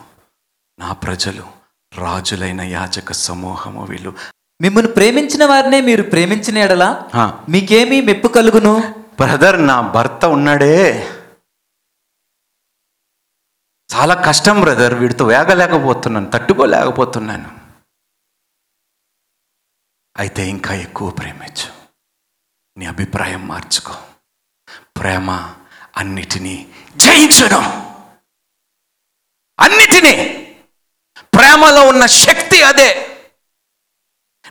[SPEAKER 1] నా ప్రజలు రాజులైన యాజక సమూహము వీళ్ళు.
[SPEAKER 2] మిమ్మల్ని ప్రేమించిన వారినే మీరు ప్రేమించిన ఎడల మీకేమీ మెప్పు కలుగును?
[SPEAKER 1] బ్రదర్ నా భర్త ఉన్నాడే. చాలా కష్టం బ్రదర్ వీడితో వేగలేకపోతున్నాను తట్టుకోలేకపోతున్నాను. అయితే ఇంకా ఎక్కువ ప్రేమించు. నీ అభిప్రాయం మార్చుకో. ప్రేమ అన్నిటినీ జయించును. అన్నిటినీ. ప్రేమలో ఉన్న శక్తి అదే.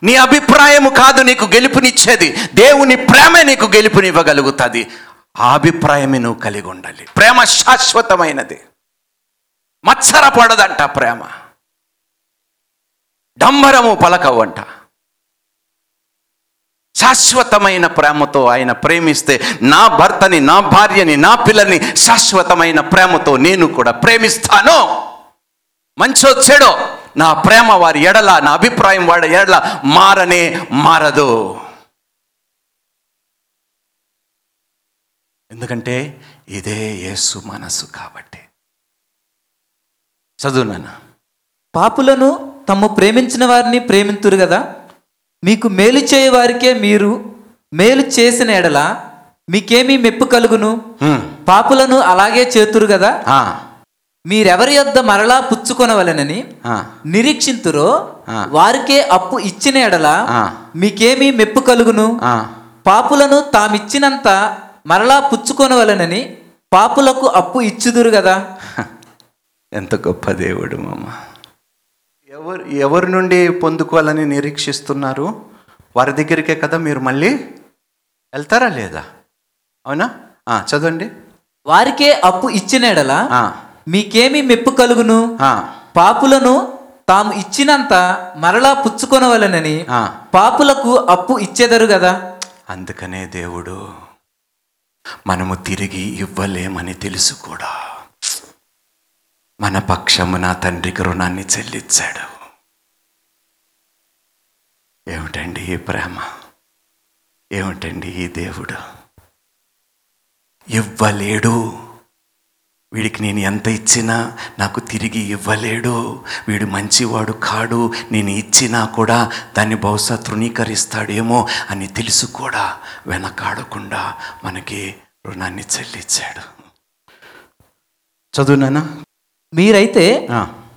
[SPEAKER 1] నీ అభిప్రాయము కాదు నీకు గెలుపునిచ్చేది. దేవుని ప్రేమే నీకు గెలుపునివ్వగలుగుతుంది. ఆ అభిప్రాయమే నువ్వు కలిగి ఉండాలి. ప్రేమ శాశ్వతమైనది. మత్సర పడదంట ప్రేమ. డంబరము పలకవంట. శాశ్వతమైన ప్రేమతో ఆయన ప్రేమిస్తే నా భర్తని నా భార్యని నా పిల్లల్ని శాశ్వతమైన ప్రేమతో నేను కూడా ప్రేమిస్తాను. మంచో చెడో నా ప్రేమ వారి ఎడల నా అభిప్రాయం వాడి ఎడల మారనే మారదు. ఎందుకంటే ఇదే యేసు మనసు కాబట్టి. చదువు నాన్న.
[SPEAKER 2] పాపులను తమ్ము ప్రేమించిన వారిని ప్రేమింతురు కదా. మీకు మేలు చేయ వారికే మీరు మేలు చేసిన ఎడల మీకేమీ మెప్పు కలుగును. పాపులను అలాగే చేతురు కదా. మీరెవరి యొద్ద మరలా పుచ్చుకొనవలెనని
[SPEAKER 1] ఆ,
[SPEAKER 2] నిరీక్షింతురో. వారికే అప్పు ఇచ్చిన ఎడల. మీకేమీ మెప్పు కలుగును. పాపులను తామిచ్చినంత మరలా పుచ్చుకొనవలెనని పాపులకు అప్పు ఇచ్చుదురు కదా
[SPEAKER 1] ఎంత గొప్ప దేవుడు మామ. ఎవరు ఎవరి నుండి పొందుకోవాలని నిరీక్షిస్తున్నారు? వారి దగ్గరికే కదా మీరు మళ్ళీ వెళ్తారా లేదా? అవునా? ఆ, చదవండి.
[SPEAKER 2] వారికే అప్పు ఇచ్చిన ఎడల
[SPEAKER 1] ఆ,
[SPEAKER 2] మీకేమి మెప్పు కలుగును? పాపులను తాము ఇచ్చినంత మరలా పుచ్చుకొనవలెనని
[SPEAKER 1] ఆ.
[SPEAKER 2] పాపులకు అప్పు ఇచ్చెదరు కదా
[SPEAKER 1] అందుకనే దేవుడు మనము తిరిగి ఇవ్వలేమని తెలుసు కూడా. మన పక్షమున తండ్రికి రుణాన్ని చెల్లించాడు. ఏమిటండి ఈ ప్రేమ? ఏమిటండి ఈ దేవుడు? ఇవ్వలేడు. వీడికి నేను ఎంత ఇచ్చినా నాకు తిరిగి ఇవ్వలేడు. వీడు మంచివాడు కాడు. నేను ఇచ్చినా కూడా దాన్ని బహుశా తృణీకరిస్తాడేమో అని తెలుసు కూడా. వెనకాడకుండా మనకి రుణాన్ని చెల్లించాడు. చదువునానా
[SPEAKER 2] మీరైతే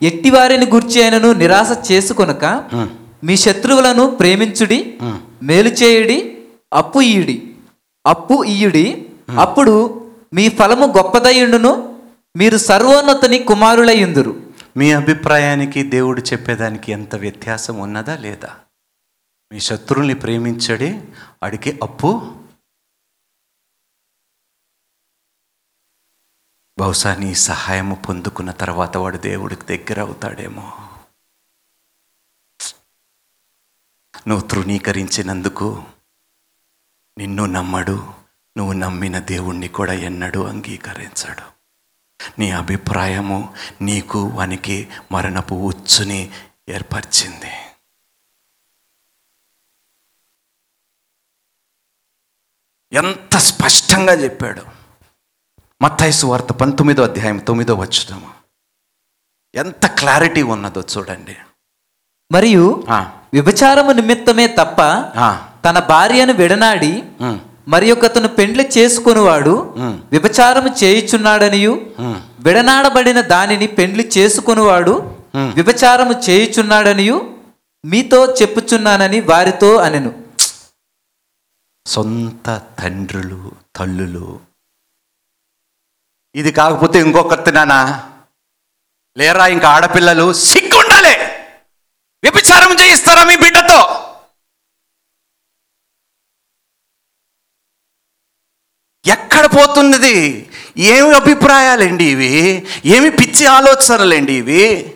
[SPEAKER 2] ఎట్టివారిని గూర్చి అయినను నిరాశ చేసుకొనక మీ శత్రువులను ప్రేమించుడి మేలు చేయుడి అప్పు ఇయుడి అప్పు ఇయుడి అప్పుడు మీ ఫలము గొప్పదయ్యుండును మీరు సర్వోన్నతుని కుమారులయ్యుందురు
[SPEAKER 1] మీ అభిప్రాయానికి దేవుడు చెప్పేదానికి ఎంత వ్యత్యాసం ఉన్నదా లేదా? మీ శత్రువుల్ని ప్రేమించడే అడిగే అప్పు? బహుశా నీ సహాయము పొందుకున్న తర్వాత వాడు దేవుడికి దగ్గర అవుతాడేమో. నువ్వు తృణీకరించినందుకు నిన్ను నమ్మడు నువ్వు నమ్మిన దేవుణ్ణి కూడా ఎన్నడూ అంగీకరించాడు. నీ అభిప్రాయము నీకు వానికి మరణపు ఉచ్చుని ఏర్పరిచింది. ఎంత స్పష్టంగా చెప్పాడు. మత్తైసు వార్త పంతొమ్మిదో అధ్యాయం తొమ్మిదో వచ్చుదాము ఎంత క్లారిటీ ఉన్నదో చూడండి.
[SPEAKER 2] మరియు వ్యభిచారము నిమిత్తమే తప్ప తన భార్యను విడనాడి మరి ఒకతను పెండ్లి చేసుకొనువాడు
[SPEAKER 1] ఉమ్,
[SPEAKER 2] వ్యభిచారము చేయుచున్నాడనియు. విడనాడబడిన దానిని పెండ్లి చేసుకొనువాడు. వ్యభిచారము చేయుచున్నాడనియు మీతో చెప్పుచున్నానని వారితో అనెను.
[SPEAKER 1] సొంత తండ్రులు తల్లులు. ఇది కాకపోతే ఇంకొకటి నానా లేరా ఇంకా ఆడపిల్లలు సిగ్గుండాలి. వ్యభిచారం చేయిస్తారా మీ బిడ్డతో? ఎక్కడ పోతున్నది? ఏమి అభిప్రాయాలండి ఇవి? ఏమి పిచ్చి ఆలోచనలండి ఇవి?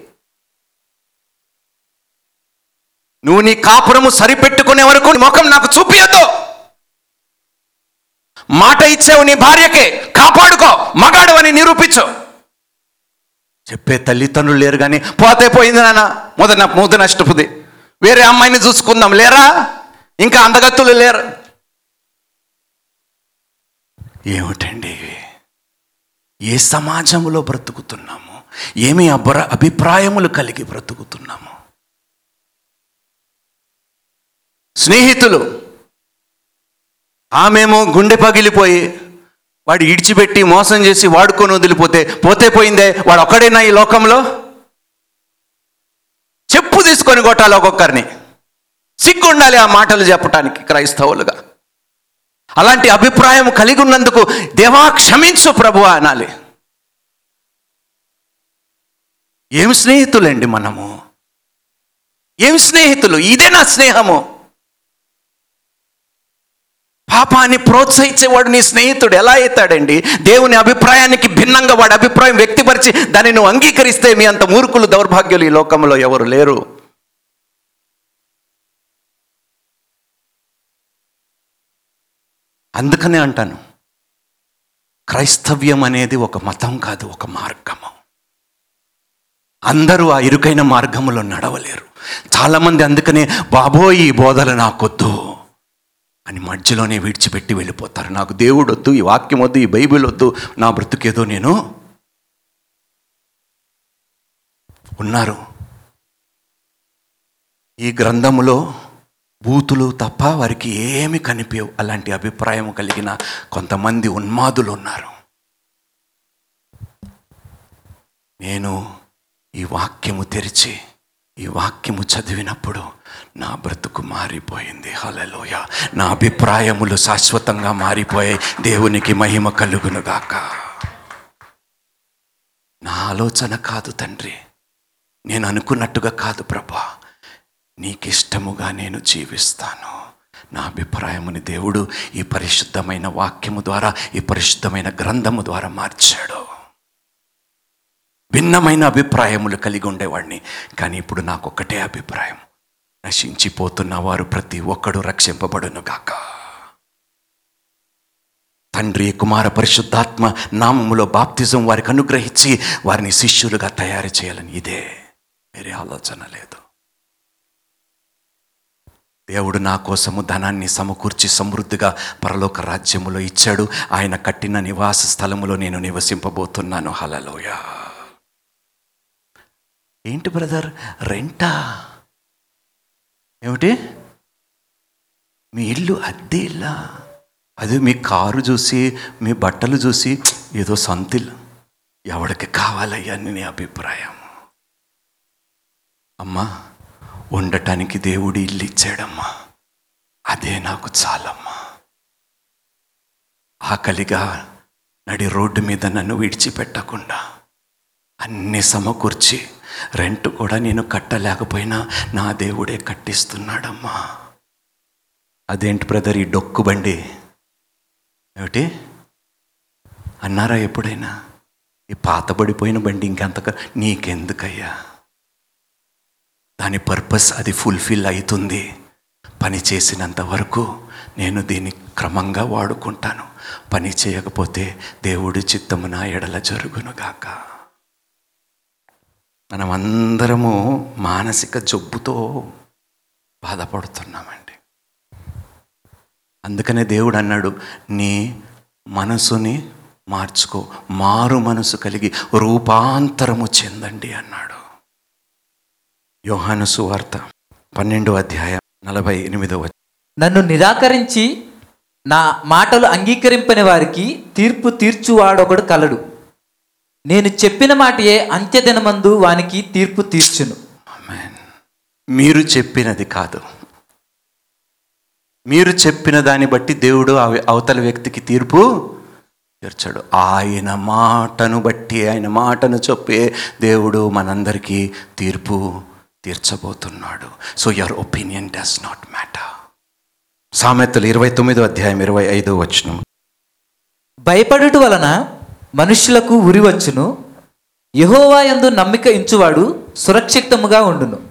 [SPEAKER 1] నువ్వు నీ కాపురము సరిపెట్టుకునే వరకు నీ ముఖం నాకు చూపియద్దు. మాట ఇచ్చావు నీ భార్యకే కాపాడుకో మగాడు అని నిరూపించు. చెప్పే తల్లిదండ్రులు లేరు కానీ పోతే పోయింది నాన్న ముద ముద నష్టపుది. వేరే అమ్మాయిని చూసుకుందాం లేరా? ఇంకా అందగత్తులు లేరు. ఏమిటండి ఇవి? ఏ సమాజంలో బ్రతుకుతున్నాము? ఏమి అభర అభిప్రాయములు కలిగి బ్రతుకుతున్నాము? స్నేహితులు ఆమెమో గుండె పగిలిపోయి వాడు ఇడిచిపెట్టి మోసం చేసి వాడుకొని వదిలిపోతే పోతే పోయిందే వాడు ఒక్కడేనా ఈ లోకంలో? చెప్పు తీసుకొని కొట్టాలి ఒక్కొక్కరిని. సిగ్గుండాలి ఆ మాటలు చెప్పటానికి క్రైస్తవులుగా. అలాంటి అభిప్రాయం కలిగి ఉన్నందుకు దేవా క్షమించు ప్రభు అనాలి. ఏం స్నేహితులండి మనము? ఏం స్నేహితులు? ఇదే నా స్నేహము. పాపాన్ని ప్రోత్సహించేవాడు నీ స్నేహితుడు ఎలా అవుతాడండి? దేవుని అభిప్రాయానికి భిన్నంగా వాడి అభిప్రాయం వ్యక్తిపరిచి దాన్ని నువ్వు అంగీకరిస్తే మీ అంత మూర్ఖులు దౌర్భాగ్యులు ఈ లోకంలో ఎవరు లేరు. అందుకనే అంటాను క్రైస్తవ్యం అనేది ఒక మతం కాదు ఒక మార్గము. అందరూ ఆ ఇరుకైన మార్గములో నడవలేరు. చాలామంది అందుకనే బాబోయ్ ఈ బోధలు నాకొద్దు అని మధ్యలోనే విడిచిపెట్టి వెళ్ళిపోతారు. నాకు దేవుడు వద్దు ఈ వాక్యం వద్దు ఈ బైబిల్ వద్దు నా బ్రతుకేదో నేను? ఉన్నారు. ఈ గ్రంథములో బూతులు తప్ప వారికి ఏమి కనిపించవు అలాంటి అభిప్రాయం కలిగిన కొంతమంది ఉన్మాదులు ఉన్నారు. నేను ఈ వాక్యము తెరిచి ఈ వాక్యము చదివినప్పుడు నా బ్రతుకు మారిపోయింది. హలలోయ నా అభిప్రాయములు శాశ్వతంగా మారిపోయాయి దేవునికి మహిమ కలుగునుగాక నా ఆలోచన కాదు తండ్రి. నేను అనుకున్నట్టుగా కాదు ప్రభా. నీకిష్టముగా నేను జీవిస్తాను. నా అభిప్రాయముని దేవుడు ఈ పరిశుద్ధమైన వాక్యము ద్వారా ఈ పరిశుద్ధమైన గ్రంథము ద్వారా మార్చాడు. భిన్నమైన అభిప్రాయములు కలిగి ఉండేవాడిని కానీ ఇప్పుడు నాకు ఒకటే అభిప్రాయం నశించిపోతున్న వారు ప్రతి ఒక్కడు రక్షింపబడును గాక. తండ్రి కుమార పరిశుద్ధాత్మ నామములో బాప్తిజం వారికి అనుగ్రహించి వారిని శిష్యులుగా తయారు చేయాలని ఇదే. వేరే ఆలోచన లేదు. దేవుడు నా కోసము ధనాన్ని సమకూర్చి సమృద్ధిగా పరలోక రాజ్యములో ఇచ్చాడు. ఆయన కట్టిన నివాస స్థలములో నేను నివసింపబోతున్నాను. హలలోయ ఏంటి బ్రదర్? రెంటా? ఏమిటి? మీ ఇల్లు అద్దె ఇల్లా? అది మీ కారు చూసి మీ బట్టలు చూసి ఏదో సంతిల్. ఎవడికి కావాలయ్యా అని నీ అభిప్రాయం అమ్మా ఉండటానికి దేవుడు ఇల్లు ఇచ్చాడమ్మా. అదే నాకు చాలమ్మా. ఆకలిగా నడి రోడ్డు మీద నన్ను విడిచిపెట్టకుండా అన్ని సమకూర్చి రెంట్ కూడా నేను కట్టలేకపోయినా నా దేవుడే కట్టిస్తున్నాడమ్మా. అదేంటి బ్రదర్ ఈ డొక్కు బండి? ఏమిటి? అన్నారా ఎప్పుడైనా? ఈ పాతబడిపోయిన బండి ఇంకెంత నీకెందుకయ్యా? దాని పర్పస్ అది ఫుల్ఫిల్ అవుతుంది పని చేసినంత వరకు నేను దీన్ని క్రమంగా వాడుకుంటాను. పని చేయకపోతే దేవుడి చిత్తము నా ఎడల జరుగునుగాక మనం అందరము మానసిక జబ్బుతో బాధపడుతున్నామండి. అందుకనే దేవుడు అన్నాడు నీ మనసుని మార్చుకో. మారు మనసు కలిగి రూపాంతరము చెందండి అన్నాడు. యోహాను సువార్త పన్నెండో అధ్యాయం నలభై ఎనిమిదవ
[SPEAKER 2] నన్ను నిరాకరించి నా మాటలు అంగీకరింపని వారికి తీర్పు తీర్చువాడొకడు కలడు. నేను చెప్పిన మాటయే అంత్యదినమందు వానికి తీర్పు తీర్చును.
[SPEAKER 1] Amen. మీరు చెప్పినది కాదు. మీరు చెప్పిన దాన్ని బట్టి దేవుడు అవ- అవతల వ్యక్తికి తీర్పు తీర్చాడు. ఆయన మాటను బట్టి ఆయన మాటను చెప్పే దేవుడు మనందరికీ తీర్పు తీర్చబోతున్నాడు. So your opinion does not matter సామెతలు ఇరవై తొమ్మిదో అధ్యాయం ఇరవై ఐదో వచనం.
[SPEAKER 2] భయపడుట వలన మనుష్యులకు ఉరి వచ్చును. యహోవా యందు నమ్మిక ఇంచువాడు సురక్షితముగా ఉండును.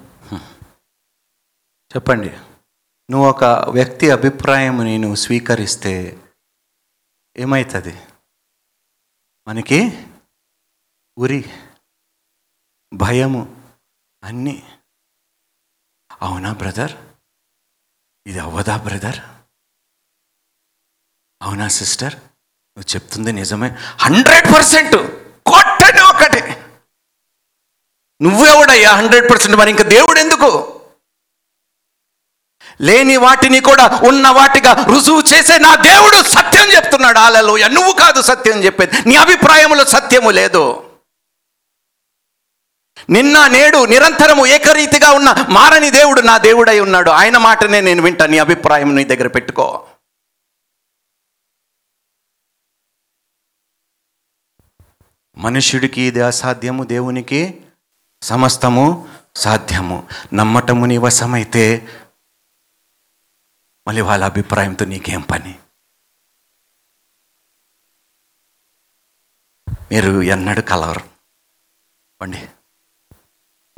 [SPEAKER 1] చెప్పండి. నువ్వు ఒక వ్యక్తి అభిప్రాయముని నువ్వు స్వీకరిస్తే ఏమవుతుంది మనకి ఉరి భయము అన్నీ. అవునా బ్రదర్? ఇది అవ్వదా బ్రదర్? అవునా సిస్టర్? నువ్వు చెప్తుంది నిజమే. హండ్రెడ్ పర్సెంట్ కొట్టని ఒకటి. నువ్వెవడయ్యా హండ్రెడ్ పర్సెంట్? మరి ఇంకా దేవుడు ఎందుకు? లేని వాటిని కూడా ఉన్న వాటిగా రుజువు చేసే నా దేవుడు సత్యం చెప్తున్నాడు. ఆలలోయ నువ్వు కాదు సత్యం చెప్పేది. నీ అభిప్రాయంలో సత్యము లేదు. నిన్న నేడు నిరంతరము ఏకరీతిగా ఉన్న మారని దేవుడు నా దేవుడై ఉన్నాడు. ఆయన మాటనే నేను వింటా. నీ అభిప్రాయం నీ దగ్గర పెట్టుకో. మనుష్యుడికి ఇది అసాధ్యము దేవునికి సమస్తము సాధ్యము. నమ్మటము నీ వశమైతే మళ్ళీ వాళ్ళ అభిప్రాయంతో నీకేం పని? మీరు ఎన్నడూ కలవరు. పండి.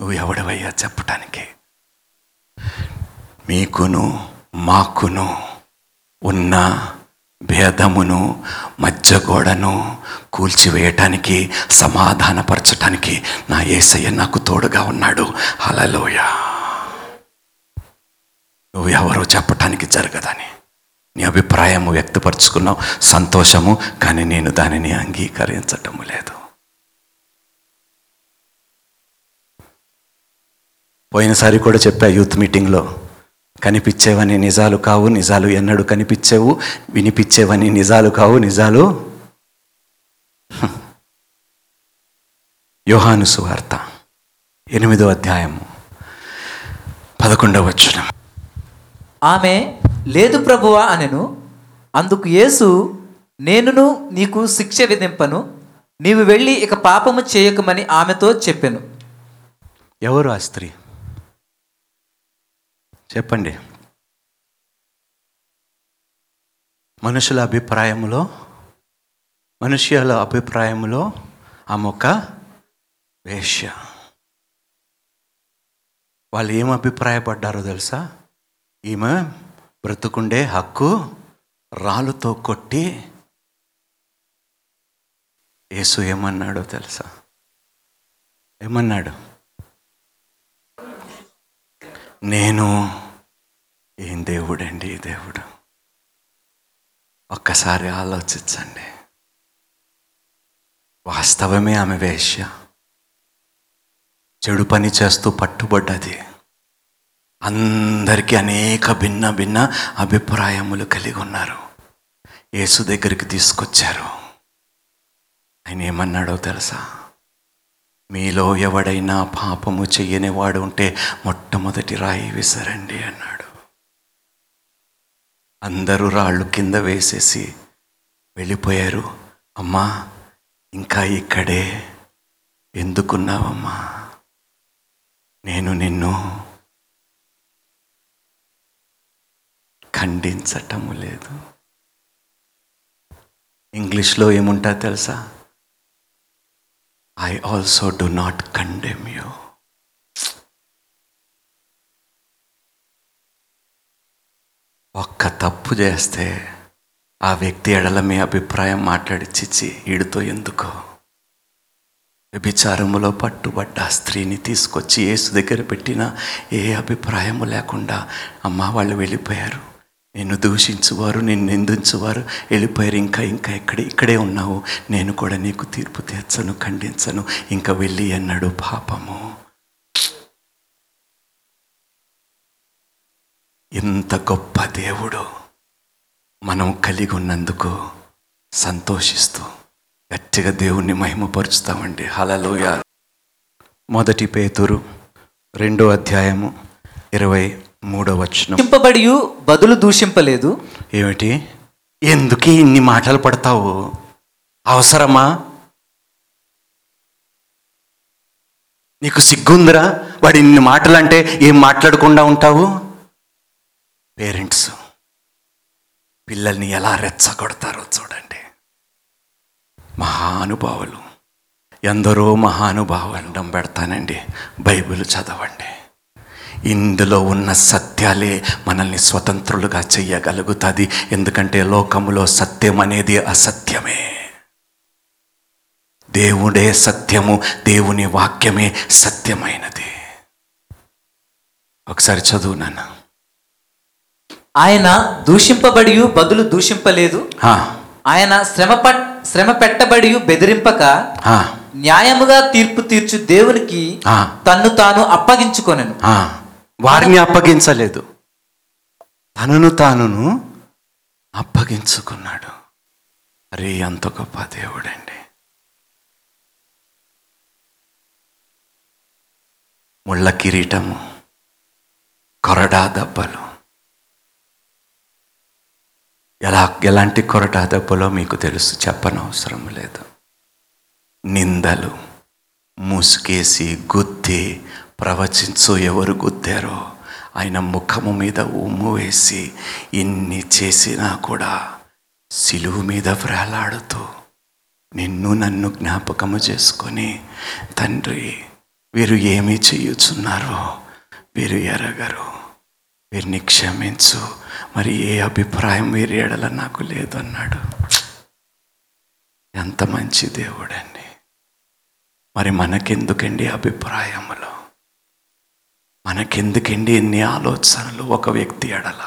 [SPEAKER 1] నువ్వు ఎవడవయ్యా చెప్పటానికి? మీకును మాకును ఉన్న భేదమును మధ్యగోడను కూల్చివేయటానికి సమాధానపరచటానికి నా ఏసయ్య నాకు తోడుగా ఉన్నాడు. అలలోయ నువ్వు ఎవరో చెప్పటానికి జరగదని నీ అభిప్రాయము వ్యక్తపరుచుకున్నావు. సంతోషము కానీ నేను దానిని అంగీకరించటము లేదు. పోయినసారి కూడా చెప్పా యూత్ మీటింగ్లో కనిపించేవని నిజాలు కావు నిజాలు ఎన్నడూ కనిపించేవు వినిపించేవని నిజాలు కావు నిజాలు. యోహాను సువార్త ఎనిమిదో అధ్యాయము పదకొండవ వచనం
[SPEAKER 2] ఆమె లేదు ప్రభువా అనెను అందుకు యేసు నేనును నీకు శిక్ష విధింపను నీవు వెళ్ళి ఇక పాపము చేయకమని ఆమెతో చెప్పెను
[SPEAKER 1] ఎవరు ఆ స్త్రీ చెప్పండి. మనుషుల అభిప్రాయంలో మనుష్యుల అభిప్రాయంలో ఆమె ఒక వేష్య వాళ్ళు ఏం అభిప్రాయపడ్డారో తెలుసా? ఈమె బ్రతుకుండే హక్కు రాళ్ళతో కొట్టి యేసు ఏమన్నాడో తెలుసా? ఏమన్నాడు? నేను ఏం దేవుడండి ఈ దేవుడు? ఒక్కసారి ఆలోచించండి. వాస్తవమే ఆమె వేష్య చెడు పని చేస్తూ పట్టుబడ్డది. అందరికీ అనేక భిన్న భిన్న అభిప్రాయములు కలిగి ఉన్నారు. యేసు దగ్గరికి తీసుకొచ్చారు. ఆయన ఏమన్నాడో తెలుసా? మీలో ఎవడైనా పాపము చెయ్యని వాడు ఉంటే మొట్టమొదటి రాయి విసరండి అన్నాడు. అందరూ రాళ్ళు కింద వేసేసి వెళ్ళిపోయారు. అమ్మా ఇంకా ఇక్కడే ఎందుకున్నావమ్మా? నేను నిన్ను ఖండించటము లేదు. ఇంగ్లీష్లో ఏముంటా తెలుసా? I also do not condemn you ఒక్క తప్పు చేస్తే ఆ వ్యక్తి ఎడల మీ అభిప్రాయం మాట్లాడి చిచ్చి ఈడుతో ఎందుకో? వ్యభిచారములో పట్టుబడ్డ ఆ స్త్రీని తీసుకొచ్చి ఏసు దగ్గర పెట్టిన ఏ అభిప్రాయము లేకుండా అమ్మ వాళ్ళు వెళ్ళిపోయారు. నిన్ను దూషించువారు నిన్ను నిందించువారు. వెళ్ళిపోయారు ఇంకా ఇంకా ఇక్కడే ఇక్కడే ఉన్నావు. నేను కూడా నీకు తీర్పు తీర్చను ఖండించను. ఇంకా వెళ్ళి అన్నాడు పాపము. ఇంత గొప్ప దేవుడు. మనం కలిగి ఉన్నందుకు సంతోషిస్తూ గట్టిగా దేవుణ్ణి మహిమపరుచుతామండి హలలోయ మొదటి పేతురు రెండో అధ్యాయము ఇరవై మూడో వచనం.
[SPEAKER 2] దూషింపబడి బదులు దూషింపలేదు.
[SPEAKER 1] ఏమిటి? ఎందుకు ఇన్ని మాటలు పడతావు? అవసరమా? నీకు సిగ్గుందిరా? వాడు ఇన్ని మాటలు అంటే ఏం మాట్లాడకుండా ఉంటావు? పేరెంట్స్ పిల్లల్ని ఎలా రెచ్చగొడతారో చూడండి. మహానుభావులు. ఎందరో మహానుభావులు అండం పెడతానండి. బైబిల్ చదవండి. ఇందులో ఉన్న సత్యాలే మనల్ని స్వతంత్రులుగా చెయ్యగలుగుతుంది. ఎందుకంటే లోకములో సత్యం అనేది అసత్యమే. దేవుడే సత్యము దేవుని వాక్యమే సత్యమైనది. ఒకసారి చదువు నాన్న.
[SPEAKER 2] ఆయన దూషింపబడి బదులు దూషింపలేదు. ఆయన శ్రమ శ్రమ పెట్టబడి బెదిరింపక న్యాయముగా తీర్పు తీర్చు దేవునికి. తన్ను తాను అప్పగించుకొనెను.
[SPEAKER 1] వారిని అప్పగించలేదు. తనను తానును అప్పగించుకున్నాడు. అరే అంత గొప్ప దేవుడండి. ముళ్ళ కిరీటము కొరడా దెబ్బలు. ఎలా ఎలాంటి కొరడా దెబ్బలో మీకు తెలుసు? చెప్పనవసరం లేదు. నిందలు ముసుగేసి గుద్ది ప్రవచించు ఎవరు గుద్దారో ఆయన ముఖము మీద ఉమ్ము వేసి ఇన్ని చేసినా కూడా సిలువు మీద వ్రేలాడుతూ నిన్ను నన్ను జ్ఞాపకము చేసుకొని తండ్రి వీరు ఏమి చేయుచున్నారో వీరు ఎరగరు. వీరిని క్షమించు మరి ఏ అభిప్రాయం వీరి ఎడల నాకు లేదన్నాడు. ఎంత మంచి దేవుడండి. మరి మనకెందుకండి అభిప్రాయములు? మనకెందుకండి ఎన్ని ఆలోచనలు? ఒక వ్యక్తి ఎడల